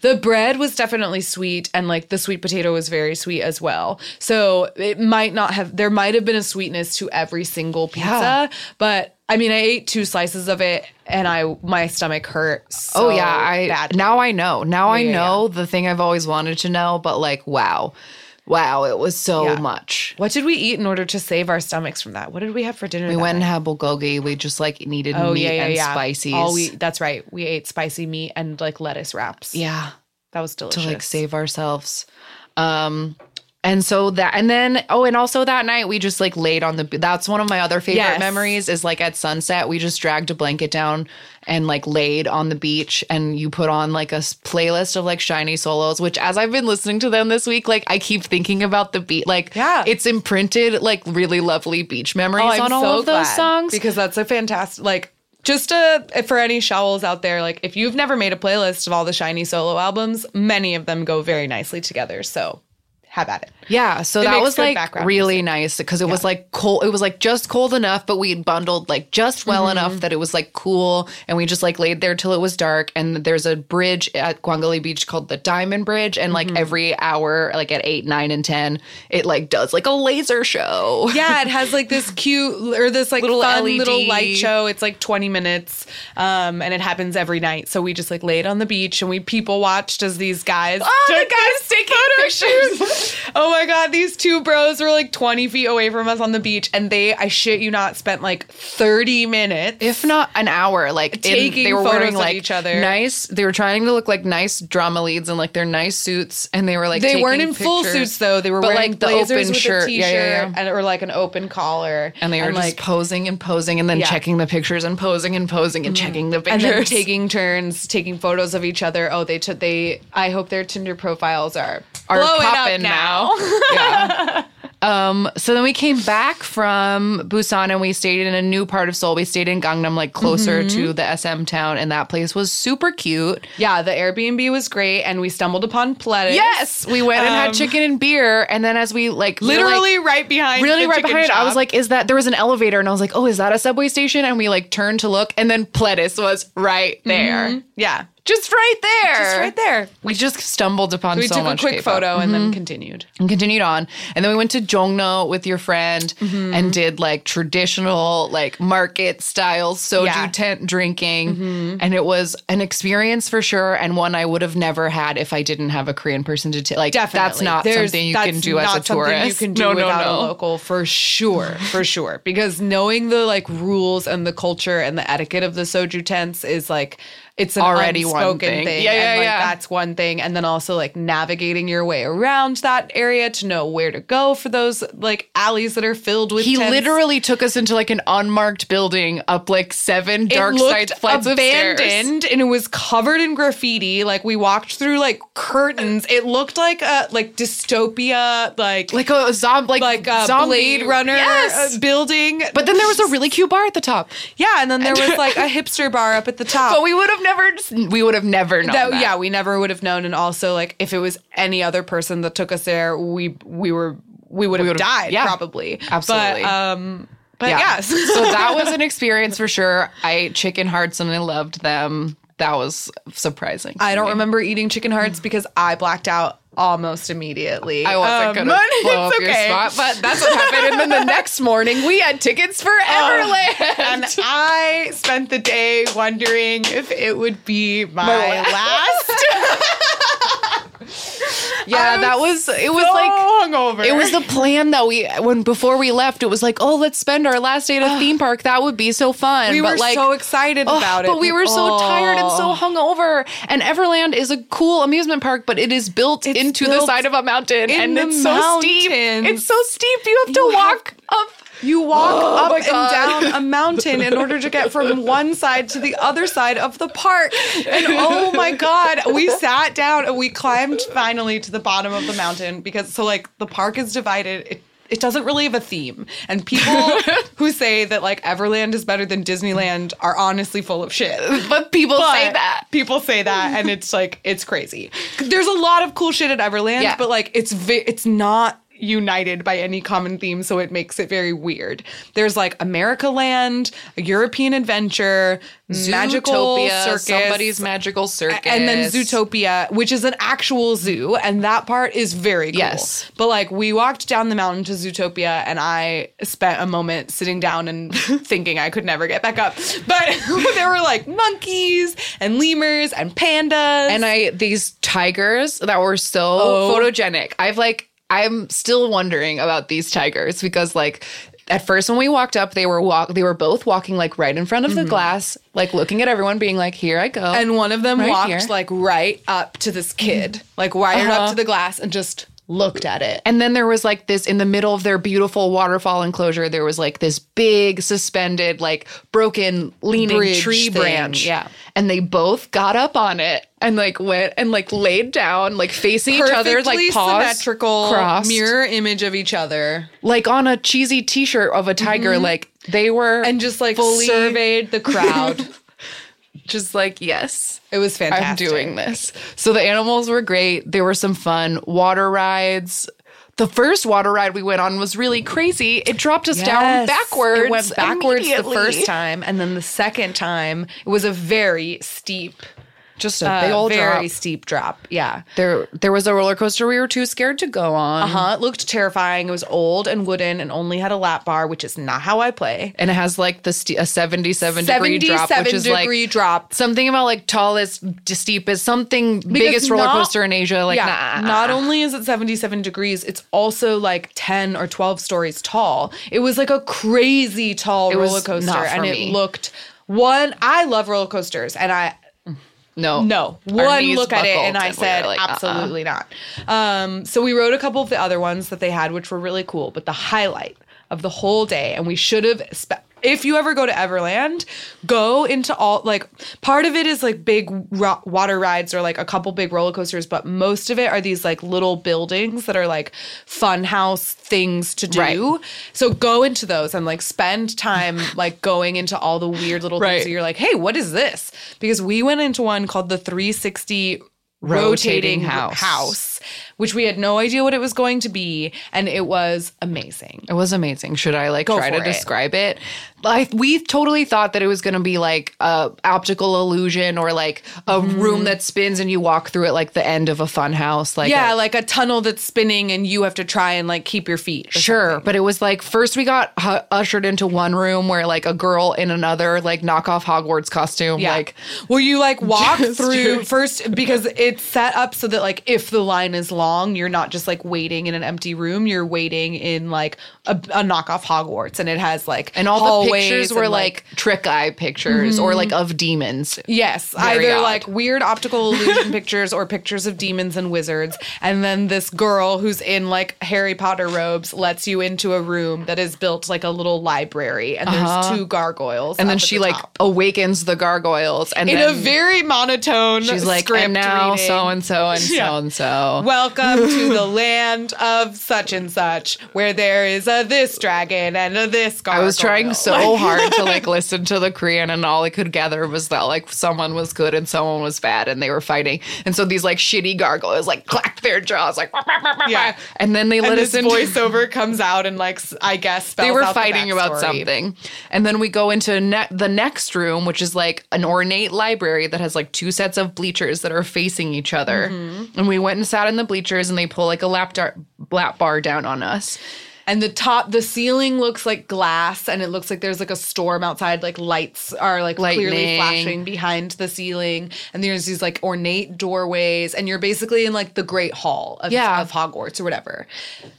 The bread was definitely sweet and like the sweet potato was very sweet as well so it might not have there might have been a sweetness to every single pizza Yeah. but i mean i ate two slices of it and i my stomach hurt so oh yeah, I badly. now I know. Now I yeah, know the thing I've always wanted to know, but like wow. Wow, it was so Yeah. much. what did we eat in order to save our stomachs from that what did we have for dinner We went and had bulgogi. We just like needed Oh meat yeah, yeah, and yeah. spices. All we that's right. We ate spicy meat and like lettuce wraps. yeah. that was delicious. to like save ourselves. Um and so that and then oh and also that night we just like laid on the that's one of my other favorite Yes. memories is like at sunset we just dragged a blanket down and like laid on the beach and you put on like a playlist of like SHINee solos which as I've been listening to them this week like I keep thinking about the beat like Yeah. it's imprinted like really lovely beach memories on all of those songs because that's a fantastic like just uh for any Shawols out there like if you've never made a playlist of all the SHINee solo albums many of them go very nicely together so have at it Yeah, so It that was like background really nice because it was like cold. It was like just cold enough, but we bundled like just well Mm-hmm. enough that it was like cool, and we just like laid there till it was dark. And there's a bridge at Gwangalli Beach called the Diamond Bridge, and Mm-hmm. like every hour, like at eight, nine, and ten, it like does like a laser show. yeah it has like this cute or this like Little fun LED. little light show it's like 20 minutes um and it happens every night so we just like laid on the beach and we people watched as these guys Oh, the guys taking photo pictures. oh my god these two bros were like 20 feet away from us on the beach and they i shit you not spent like 30 minutes If not an hour, like in- Taking they were photos wearing of like each other. nice. They were trying to look like nice drama leads and like their nice suits, and they were like they weren't in full suits though. They were But, wearing like, the open shirt. Yeah, yeah, yeah. and or like an open collar. and they were just like posing and posing and then Yeah. checking the pictures and posing and posing and mm-hmm. checking the pictures, and pictures then taking turns taking photos of each other. Oh, they took they. I hope their Tinder profiles are are up popping now. yeah. Um, so then we came back from Busan and we stayed in a new part of Seoul. We stayed in Gangnam, like closer Mm-hmm. to the SM town, and that place was super cute. yeah, the Airbnb was great, and we stumbled upon Pledis. Yes, we went and had Um, chicken and beer, and then as we like we were, like, literally right behind, really the right behind it. I was like, is that there was an elevator and I was like, oh, is that a subway station? And we like turned to look and then Pledis was right there. yeah, Just right there. just right there. We just stumbled upon We so took a quick K-pop. photo and then continued. and continued on. And then we went to Jongno with your friend Mm-hmm. and did like traditional like market style soju Yeah. Mm-hmm. tent drinking. And it was an experience for sure and one I would have never had if I didn't have a Korean person to take. Like Definitely, that's not There's- something you can do as a something tourist. You can do no, no, without no. a local for sure, for sure. Because knowing the like rules and the culture and the etiquette of the soju tents is like it's an Already one unspoken thing. thing. Yeah, and, yeah, like, yeah. That's one thing, and then also like navigating your way around that area to know where to go for those like alleys that are filled with. He tents. literally took us into like an unmarked building up like seven dark side flights of stairs. abandoned and it was covered in graffiti. Like we walked through like curtains. It looked like a like dystopia, like Like a zombie, like, like a zombie. Blade Runner Yes. uh, building. but then there was a really cute bar at the top. yeah, and then there was like a hipster bar up at the top. But we would have never, we would have never known that, that. yeah, we never would have known. And also, like, if it was any other person that took us there, we we were we would have died yeah, probably. absolutely. But um, but Yeah. yes. so that was an experience for sure. I ate chicken hearts and I loved them. That was surprising. I don't me. remember eating chicken hearts because I blacked out almost immediately. I wasn't Um, gonna but blow it's up your spot, but that's what happened. And then the next morning, we had tickets for Everland. And I spent the day wondering if it would be my, last. yeah, that was it. Was so like hungover. It was the plan that we when before we left. It was like, oh, let's spend our last day at a theme park. That would be so fun. we but were like, so excited ugh, about it, But we were so tired and so Oh. hungover. And Everland is a cool amusement park, but it is built It's into the side of a mountain, and it's so steep. It's so steep. You have to You have- walk up You walk Oh up and down a mountain in order to get from one side to the other side of the park. And oh my God, we sat down and we climbed finally to the bottom of the mountain because so like the park is divided. It, it doesn't really have a theme. And people who say that like Everland is better than Disneyland are honestly full of shit. But people say that. People say that, and it's like it's crazy. There's a lot of cool shit at Everland, Yeah. but like it's vi- it's not united by any common theme, so it makes it very weird. There's like America Land, a European Adventure, Magical Circus, somebody's magical circus, and then Zootopia, which is an actual zoo, and that part is very cool. Yes. But like we walked down the mountain to Zootopia, and I spent a moment sitting down and thinking I could never get back up. But there were like monkeys and lemurs and pandas. and I these tigers that were so Oh. photogenic. I've like I'm still wondering about these tigers because like at first when we walked up they were walk they were both walking like right in front of the glass like looking at everyone being like here I go. Mm-hmm. and one of them Right walked here. Mm-hmm. like right up to this kid, like wired Uh-huh. up to the glass and just looked at it. And then there was like this in the middle of their beautiful waterfall enclosure. There was like this big suspended, like broken, leaning Bridge tree thing, branch. yeah. And they both got up on it and like went and like laid down, like facing each other, Perfectly like paws symmetrical crossed, mirror image of each other. like on a cheesy T-shirt of a tiger. Like they were Mm-hmm. and just like fully surveyed the crowd. just like yes. it was fantastic. I'm doing this. So the animals were great. There were some fun water rides. The first water ride we went on was really crazy. It dropped us down backwards. It went backwards the first time, and then the second time it was a very steep, Just a uh, big old very drop. steep drop. Yeah. There, there was a roller coaster we were too scared to go on, Uh huh. It looked terrifying. It was old and wooden and only had a lap bar, which is not how I play. and it has like the st- a seventy-seven degree drop, which is degree like drop. something about like tallest, to steepest, something biggest roller not- coaster in Asia. Like, yeah, nah. not only is it 77 degrees, it's also like 10 or 12 stories tall. It was like a crazy tall It roller coaster and me. it looked one I love roller coasters and I no, no Our one look at it and I we were said like, uh-uh. absolutely not. Um so we wrote a couple of the other ones that they had which were really cool, but the highlight of the whole day and we should have spe- if you ever go to Everland, go into all like part of it is like big ro- water rides or like a couple big roller coasters, but most of it are these like little buildings that are like fun house things to do. Right. So go into those and like spend time like going into all the weird little Right. things that you're like, hey, what is this? Because we went into one called the 360 rotating, Rotating house. house. Which we had no idea what it was going to be, and it was amazing. It was amazing. Should I like Go try to it. describe it? Like we totally thought that it was going to be like a optical illusion or like a Mm-hmm. room that spins and you walk through it like the end of a fun house. Like yeah, a- like a tunnel that's spinning, and you have to try and like keep your feet. Sure, something. but it was like first we got hu- ushered into one room where like a girl in another like knockoff Hogwarts costume, Yeah. like will you like walk through first because it's set up so that like if the line is long, you're not just like waiting in an empty room. You're waiting in like a, a knockoff Hogwarts, and it has like and all the pictures were and, like, trick eye pictures or like of demons. Yes, Very either odd. like weird optical illusion pictures or pictures of demons and wizards. And then this girl who's in like Harry Potter robes lets you into a room that is built like a little library, and there's two gargoyles. Uh-huh. And then she the like top. awakens the gargoyles and in a very monotone. she's like script and now so and so and so and so. Welcome to the land of such and such, where there is a this dragon and a this gargoyle. I was trying so hard to like listen to the Korean and all I could gather was that like someone was good and someone was bad and they were fighting. And so these like shitty gargoyles like clacked their jaws like Yeah. and then they let And us in voiceover comes out and like I guess spells they were out the fighting about something. And then we go into ne- the next room, which is like an ornate library that has like two sets of bleachers that are facing each other. Mm-hmm. And we went and sat in the bleachers and they pull like a lap, dar- lap bar down on us. And the top, the ceiling looks like glass, and it looks like there's like a storm outside. Like lights are like clearly flashing behind the ceiling, and there's these like ornate doorways, and you're basically in like the Great Hall of, Yeah. of Hogwarts or whatever.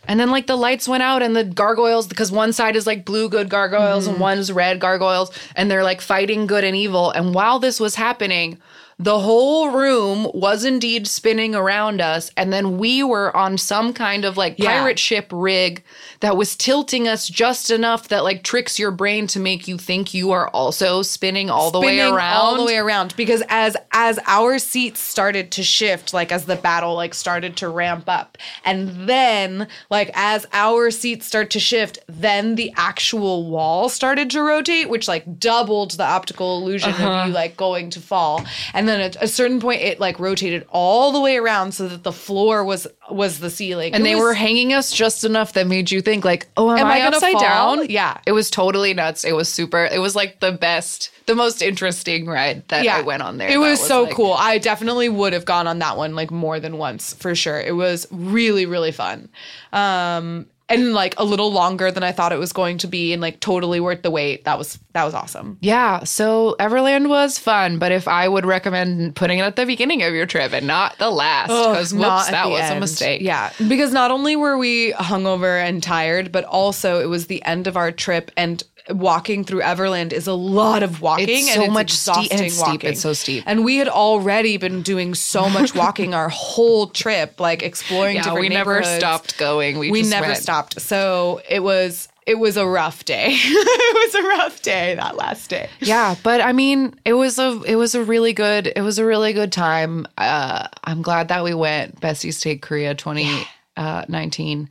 And then like the lights went out and the gargoyles, because one side is like blue good gargoyles Mm-hmm. and one's red gargoyles, and they're like fighting good and evil. And while this was happening, the whole room was indeed spinning around us and then we were on some kind of like Yeah. pirate ship rig that was tilting us just enough that like tricks your brain to make you think you are also spinning all the way around all the way around. Because as as our seats started to shift like as the battle like started to ramp up and then like as our seats start to shift then the actual wall started to rotate which like doubled the optical illusion Uh-huh. of you like going to fall. And then at a certain point it like rotated all the way around so that the floor was was the ceiling. And It they was- were hanging us just enough that made you think like oh am, Am i, I upside fall? down Yeah. it was totally nuts it was super it was like the best the most interesting ride that i went on there It That was, so like- cool. I definitely would have gone on that one like more than once for sure. It was really really fun. Um and like a little longer than I thought it was going to be and like totally worth the wait. That was that was awesome. Yeah, so Everland was fun, but if I would recommend putting it at the beginning of your trip and not the last, because whoops, that was a mistake. Yeah, because not only were we hungover and tired, but also it was the end of our trip and walking through Everland is a lot of walking It's and so it's much ste- and it's steep. walking. It's so steep. And we had already been doing so much walking our whole trip, like exploring Yeah, we never stopped going. We, We never went. stopped. So it was it was a rough day. it was a rough day that last day. Yeah, but I mean, it was a it was a really good it was a really good time. Uh, I'm glad that we went. Besties Take Korea 2019.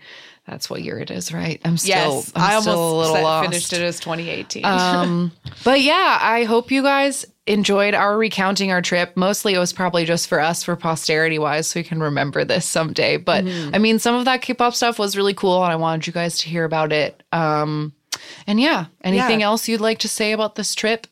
That's what year it is, right? I'm still Yes, I'm I still a little lost. finished it as 2018. Um, but yeah, I hope you guys enjoyed our recounting our trip. Mostly it was probably just for us, for posterity wise, so we can remember this someday. But Mm-hmm. I mean, some of that K pop stuff was really cool, and I wanted you guys to hear about it. Um, and yeah, anything Yeah. else you'd like to say about this trip?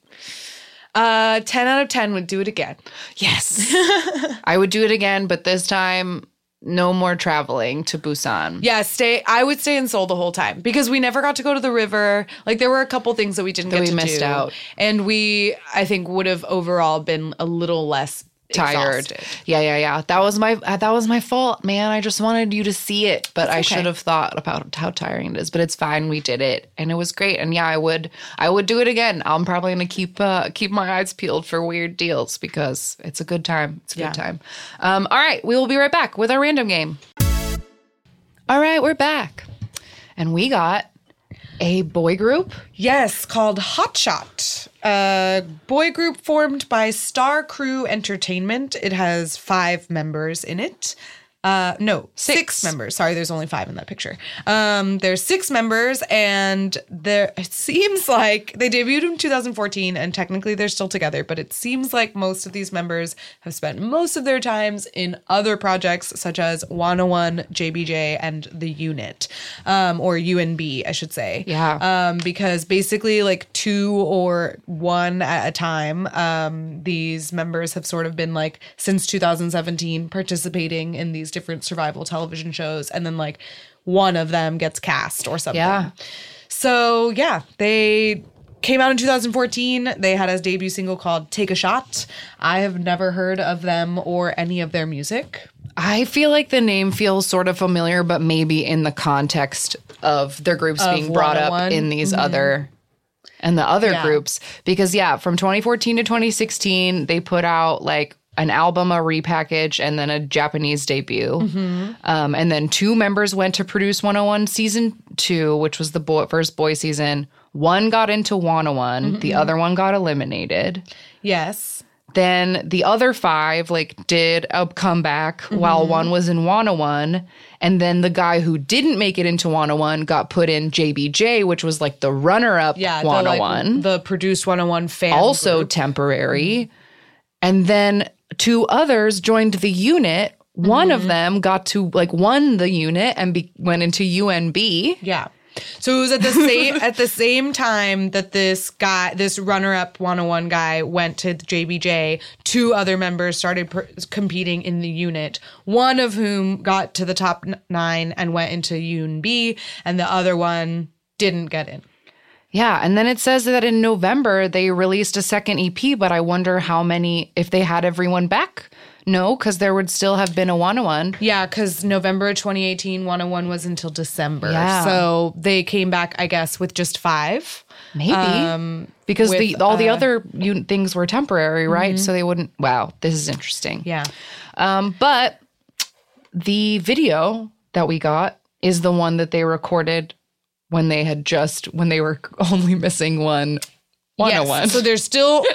uh 10 out of 10 would do it again. Yes. I would do it again, but this time, no more traveling to Busan. Yeah, stay. I would stay in Seoul the whole time because we never got to go to the river. Like there were a couple things that we didn't That get we to missed do, out. and we I think would have overall been a little less Tired. exhausted. Yeah, yeah, yeah. That was my uh, that was my fault, man. I just wanted you to see it, but I okay. should have thought about how tiring it is. But it's fine. We did it, and it was great. And yeah, I would I would do it again. I'm probably gonna keep uh, keep my eyes peeled for weird deals because it's a good time. It's a Yeah. good time. Um, all right, we will be right back with our random game. All right, we're back, and we got a boy group. Yes, called Hotshot, a boy group formed by Star Crew Entertainment. It has five members in it. Uh, no, six. members. Sorry, there's only five in that picture. Um, there's six members, and there it seems like they debuted in 2014, and technically they're still together. But it seems like most of these members have spent most of their times in other projects, such as 101, JBJ, and the Unit, um, or UNB, I should say Yeah. um, because basically like two or one at a time um, these members have sort of been like since 2017 participating in these different survival television shows and then like one of them gets cast or something Yeah. so yeah they came out in 2014 they had a debut single called take a shot i have never heard of them or any of their music I feel like the name feels sort of familiar, but maybe in the context of their groups Of being brought up in these mm-hmm. other and the other Yeah. groups. Because yeah, from 2014 to 2016, they put out like an album, a repackage, and then a Japanese debut. Um, and then two members went to produce 101 season two, which was the boy, first boy season. One got into 101, the mm-hmm. other one got eliminated. Yes. Then the other five like did a comeback mm-hmm. while one was in 101 and then the guy who didn't make it into 101 got put in JBJ which was like the runner up yeah the, 101 like, the produced 101 fan also group. temporary. Mm-hmm. And then two others joined the unit one Mm-hmm. of them got to like won the unit and be, went into UNB Yeah. So it was at the same at the same time that this guy, this runner-up 101 guy, went to JBJ. Two other members started per- competing in the unit. One of whom got to the top n- nine and went into UNB, and the other one didn't get in. Yeah, and then it says that in November they released a second EP, but I wonder how many if they had everyone back. No, because there would still have been a one on one. Yeah, because November 2018 101 was until December. Yeah. So they came back, I guess, with just five. Maybe because the with, all the uh, other un- things were temporary, right? So they wouldn't. Wow, this is interesting. Yeah. Um, but the video that we got is the one that they recorded when they had just when they were only missing one one on one. So there's still,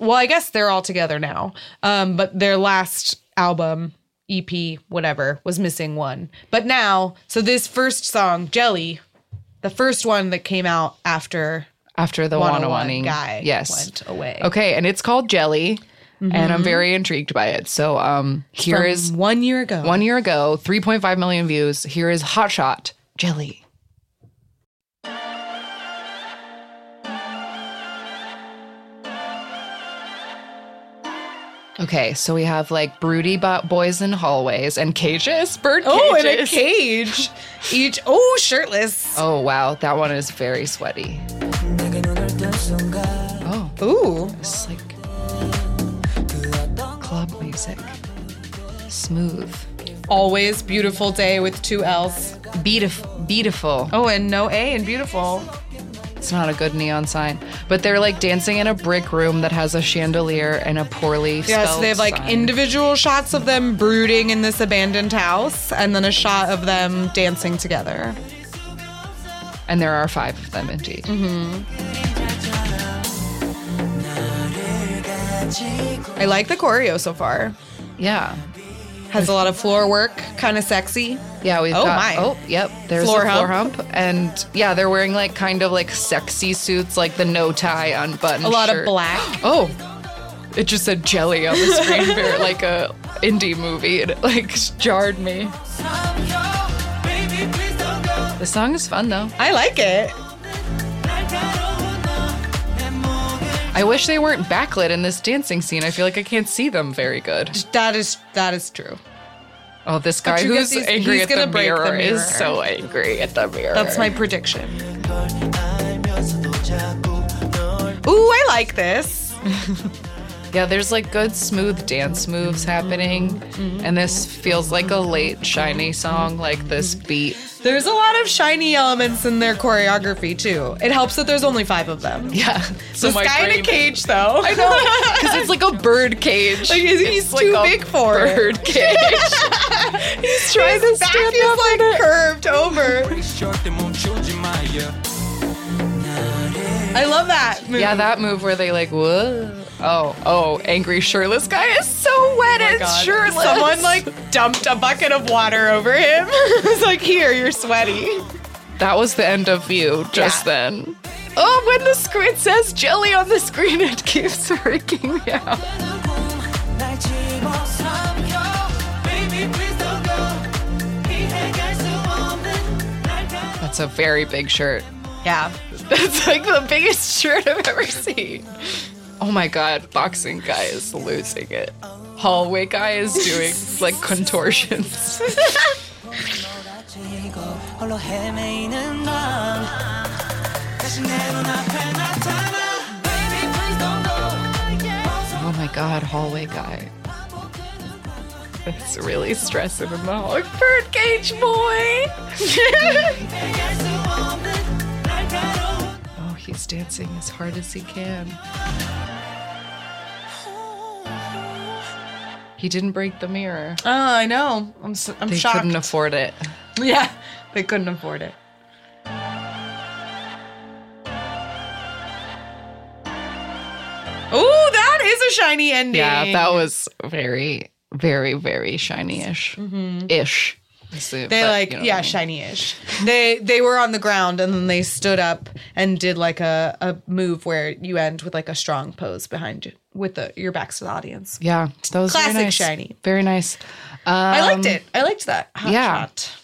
well, I guess they're all together now. Um, but their last album, EP, whatever, was missing one. But now, so this first song, Jelly, the first one that came out after after the 101 one guy yes. went away. Okay, and it's called Jelly, and I'm very intrigued by it. So um, here From is one year ago. one year ago, 3.5 million views. Here is Hot Shot Jelly. Okay, so we have like broody bo- boys in hallways and cages, bird oh, cages. Oh, in a cage. Each, oh, shirtless. Oh wow, that one is very sweaty. Oh, Ooh. it's like club music. Smooth. Always beautiful day with two L's. Beautiful. Beautiful. Oh, and no A and beautiful. It's not a good neon sign. But they're like dancing in a brick room that has a chandelier and a poorly Yeah, so they have like sign. individual shots of them brooding in this abandoned house, and then a shot of them dancing together. and there are five of them indeed. Mm-hmm. I like the choreo so far. Yeah. Has a lot of floor work, kind of sexy. Yeah, we've Oh, got my. oh, yep. There's Floor a floor hump. And yeah, they're wearing like kind of like sexy suits, like the no tie unbuttoned. A lot shirt. of black. Oh, it just said jelly on the screen, very like a indie movie. and It like jarred me. The song is fun though. I like it. I wish they weren't backlit in this dancing scene. I feel like I can't see them very good. That is that is true. Oh, this guy who's these- angry at the gonna the mirror, mirror. is so angry at the mirror. That's my prediction. Ooh, I like this. Yeah, there's like good smooth dance moves happening, Mm-hmm. and this feels like a late SHINee song. Like this beat. There's a lot of SHINee elements in their choreography too. It helps that there's only five of them. Yeah. So this my guy in a cage though. I know. because it's like a bird cage. Like, he's- he's It's too a big for it. bird cage. he's trying His to back stand is up like it. curved over. I love that. Move. Yeah, that move where they like whoa. Oh, oh, angry shirtless guy is so wet oh it's shirtless. Someone like dumped a bucket of water over him. it's like, here, you're sweaty. That was the end of view just yeah. then. Oh, when the screen says jelly on the screen, it keeps freaking me out. That's a very big shirt. Yeah. That's like the biggest shirt I've ever seen oh my god, boxing guy is losing it. Hallway guy is doing like contortions. oh my god, hallway guy. It's really stressing him out. Birdcage boy! oh, he's dancing as hard as he can. He didn't break the mirror. Oh, I know. I'm s I'm They shocked. couldn't afford it. yeah, they couldn't afford it. Oh, that is a shiny ending. Yeah, that was very, very, very shiny-ish. Ish. Mm-hmm. They like yeah, shiny-ish. they they were on the ground and then they stood up and did like a, a move where you end with like a strong pose behind you with the your backs to the audience. Yeah, that was very Classic nice. shiny. Very nice. I liked it. I liked that. Hot yeah. shot.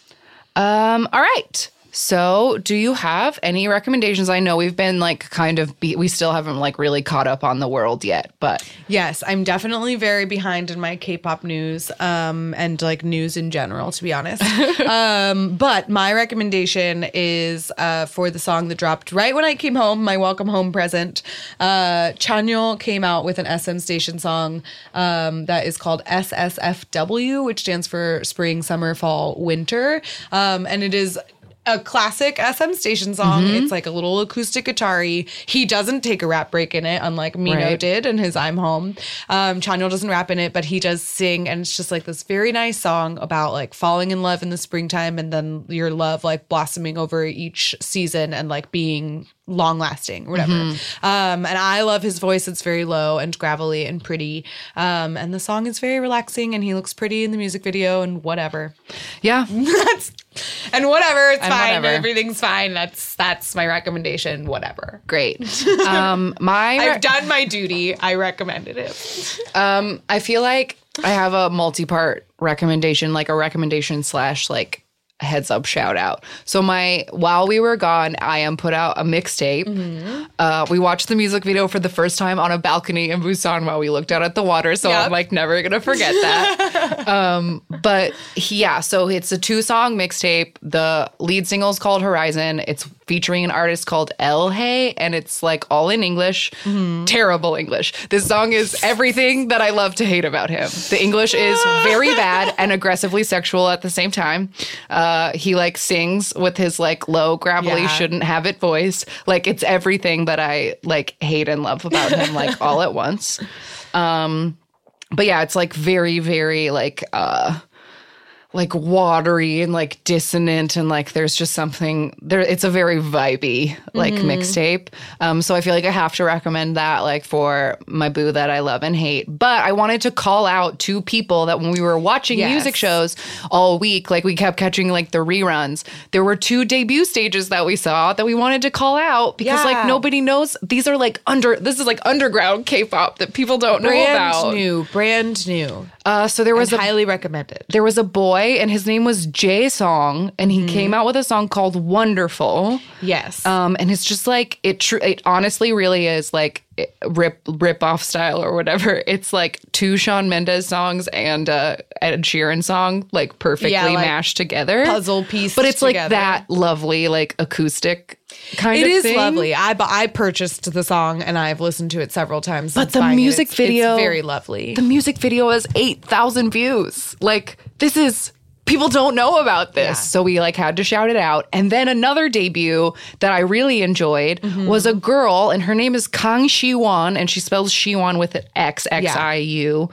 Um, all right. So, do you have any recommendations? I know we've been like kind of be- we still haven't like really caught up on the world yet, but Yes, I'm definitely very behind in my K-pop news um, and like news in general, to be honest. um, but my recommendation is uh, for the song that dropped right when I came home, my welcome home present. Uh, Chanyeol came out with an SM Station song um, that is called SSFW, which stands for Spring, Summer, Fall, Winter, um, and it is a classic SM station song. Mm-hmm. It's like a little acoustic guitar He doesn't take a rap break in it, unlike Minho Right. did in his I'm Home. Um, Chanyeol doesn't rap in it, but he does sing, and it's just like this very nice song about like falling in love in the springtime and then your love like blossoming over each season and like being long lasting or whatever. Mm-hmm. Um, and I love his voice. It's very low and gravelly and pretty. Um, and the song is very relaxing, and he looks pretty in the music video and whatever. yeah. That's and whatever, it's And fine. whatever. Everything's fine. That's that's my recommendation. Whatever. Great. Um, my I've done my duty. I recommended it. Um, I feel like I have a multi-part recommendation, like a recommendation slash like heads up shout out. So my while we were gone, I.M put out a mixtape. Mm-hmm. Uh, we watched the music video for the first time on a balcony in Busan while we looked out at the water. So Yep. I'm like never gonna forget that. um, but yeah, so it's a two song mixtape. The lead single is called Horizon. It's featuring an artist called El Hey, and it's like all in English. Terrible English. This song is everything that I love to hate about him. The English is very bad and aggressively sexual at the same time. Uh, he like sings with his like low, gravelly, Yeah. shouldn't have it voice. Like it's everything that I like hate and love about him, like all at once. Um, but yeah, it's like very, very like uh like watery and like dissonant and like there's just something there it's a very vibey like Mm-hmm. mixtape um so i feel like i have to recommend that like for my boo that i love and hate but i wanted to call out two people that when we were watching Yes. music shows all week like we kept catching like the reruns there were two debut stages that we saw that we wanted to call out because like nobody knows these are like under this is like underground k-pop that people don't know Brand about new, brand new. Uh so there was a highly recommended. there was a boy and his name was Jay Song and he came out with a song called Wonderful. Yes. Um and it's just like it tr- it honestly really is like it- rip rip off style or whatever. It's like two Shawn Mendes songs and uh Ed Sheeran song like perfectly Yeah, like mashed together. puzzle piece. But it's like that lovely like acoustic kind It of is thing. lovely. I I purchased the song and I've listened to it several times. But the it. music It's- video- it's very lovely. The music video has 8,000 views. Like, this is. People don't know about this. Yeah. So we like had to shout it out. And then another debut that I really enjoyed Mm-hmm. was a girl and her name is Kang Shiwon and she spells Shiwon with an X X I U. or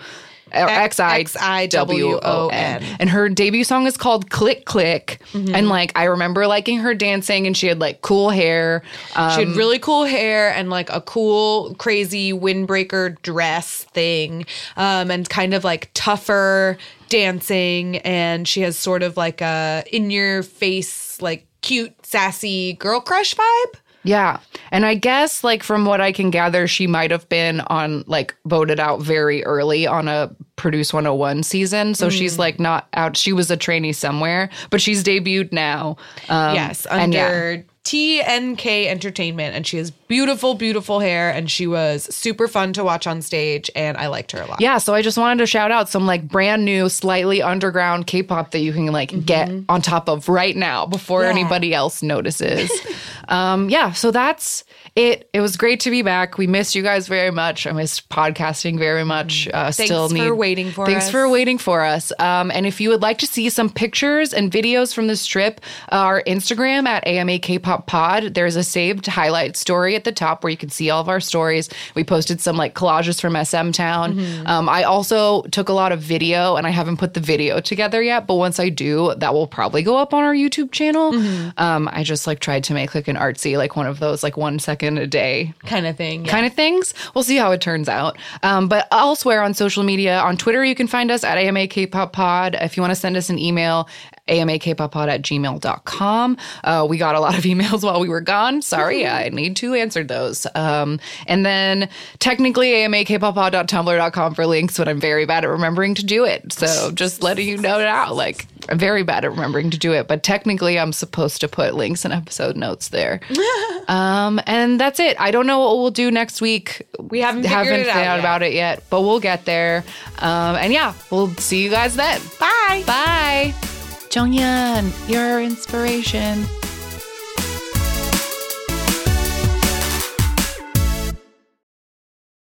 X I W O N. And her debut song is called Click Click. Mm-hmm. And like I remember liking her dancing and she had like cool hair. Um, she had really cool hair and like a cool, crazy windbreaker dress thing, um, and kind of like tougher dancing. And she has sort of like a in your face, like cute, sassy girl crush vibe. Yeah. And I guess, like, from what I can gather, she might have been on, like, voted out very early on a Produce 101 season. So Mm. she's, like, not out. She was a trainee somewhere, but she's debuted now. Um, yes, and yeah. under TNK Entertainment, and she has beautiful, beautiful hair, and she was super fun to watch on stage, and I liked her a lot. Yeah, so I just wanted to shout out some like brand new, slightly underground K-pop that you can like get on top of right now before Mm-hmm. Yeah. anybody else notices. um, yeah, so that's it. It was great to be back. We missed you guys very much. I missed podcasting very much. Uh, still Mm. Need for waiting for thanks us. for waiting for us. Um, and if you would like to see some pictures and videos from this trip, our Instagram at AMA K-pop Pod. There's a saved highlight story at the top where you can see all of our stories. We posted some like collages from SM Town. Mm-hmm. Um, I also took a lot of video, and I haven't put the video together yet. But once I do, that will probably go up on our YouTube channel. Mm-hmm. Um, I just like tried to make like an artsy, like one of those like one second a day Kind of thing. yeah. kind of things. We'll see how it turns out. Um, but elsewhere on social media, on Twitter, you can find us at AMA Kpop Pod. If you want to send us an email, amakpoppod at gmail.com. Uh, we got a lot of emails while we were gone. Sorry, I need to answer those. Um, and then technically amakpoppod.tumblr.com for links, but I'm very bad at remembering to do it. So just letting you know now, like I'm very bad at remembering to do it, but technically I'm supposed to put links and episode notes there. um, and that's it. I don't know what we'll do next week. We haven't figured haven't it out about it yet, but we'll get there. Um, and yeah, we'll see you guys then. Bye. Bye. Jonghyun, your inspiration.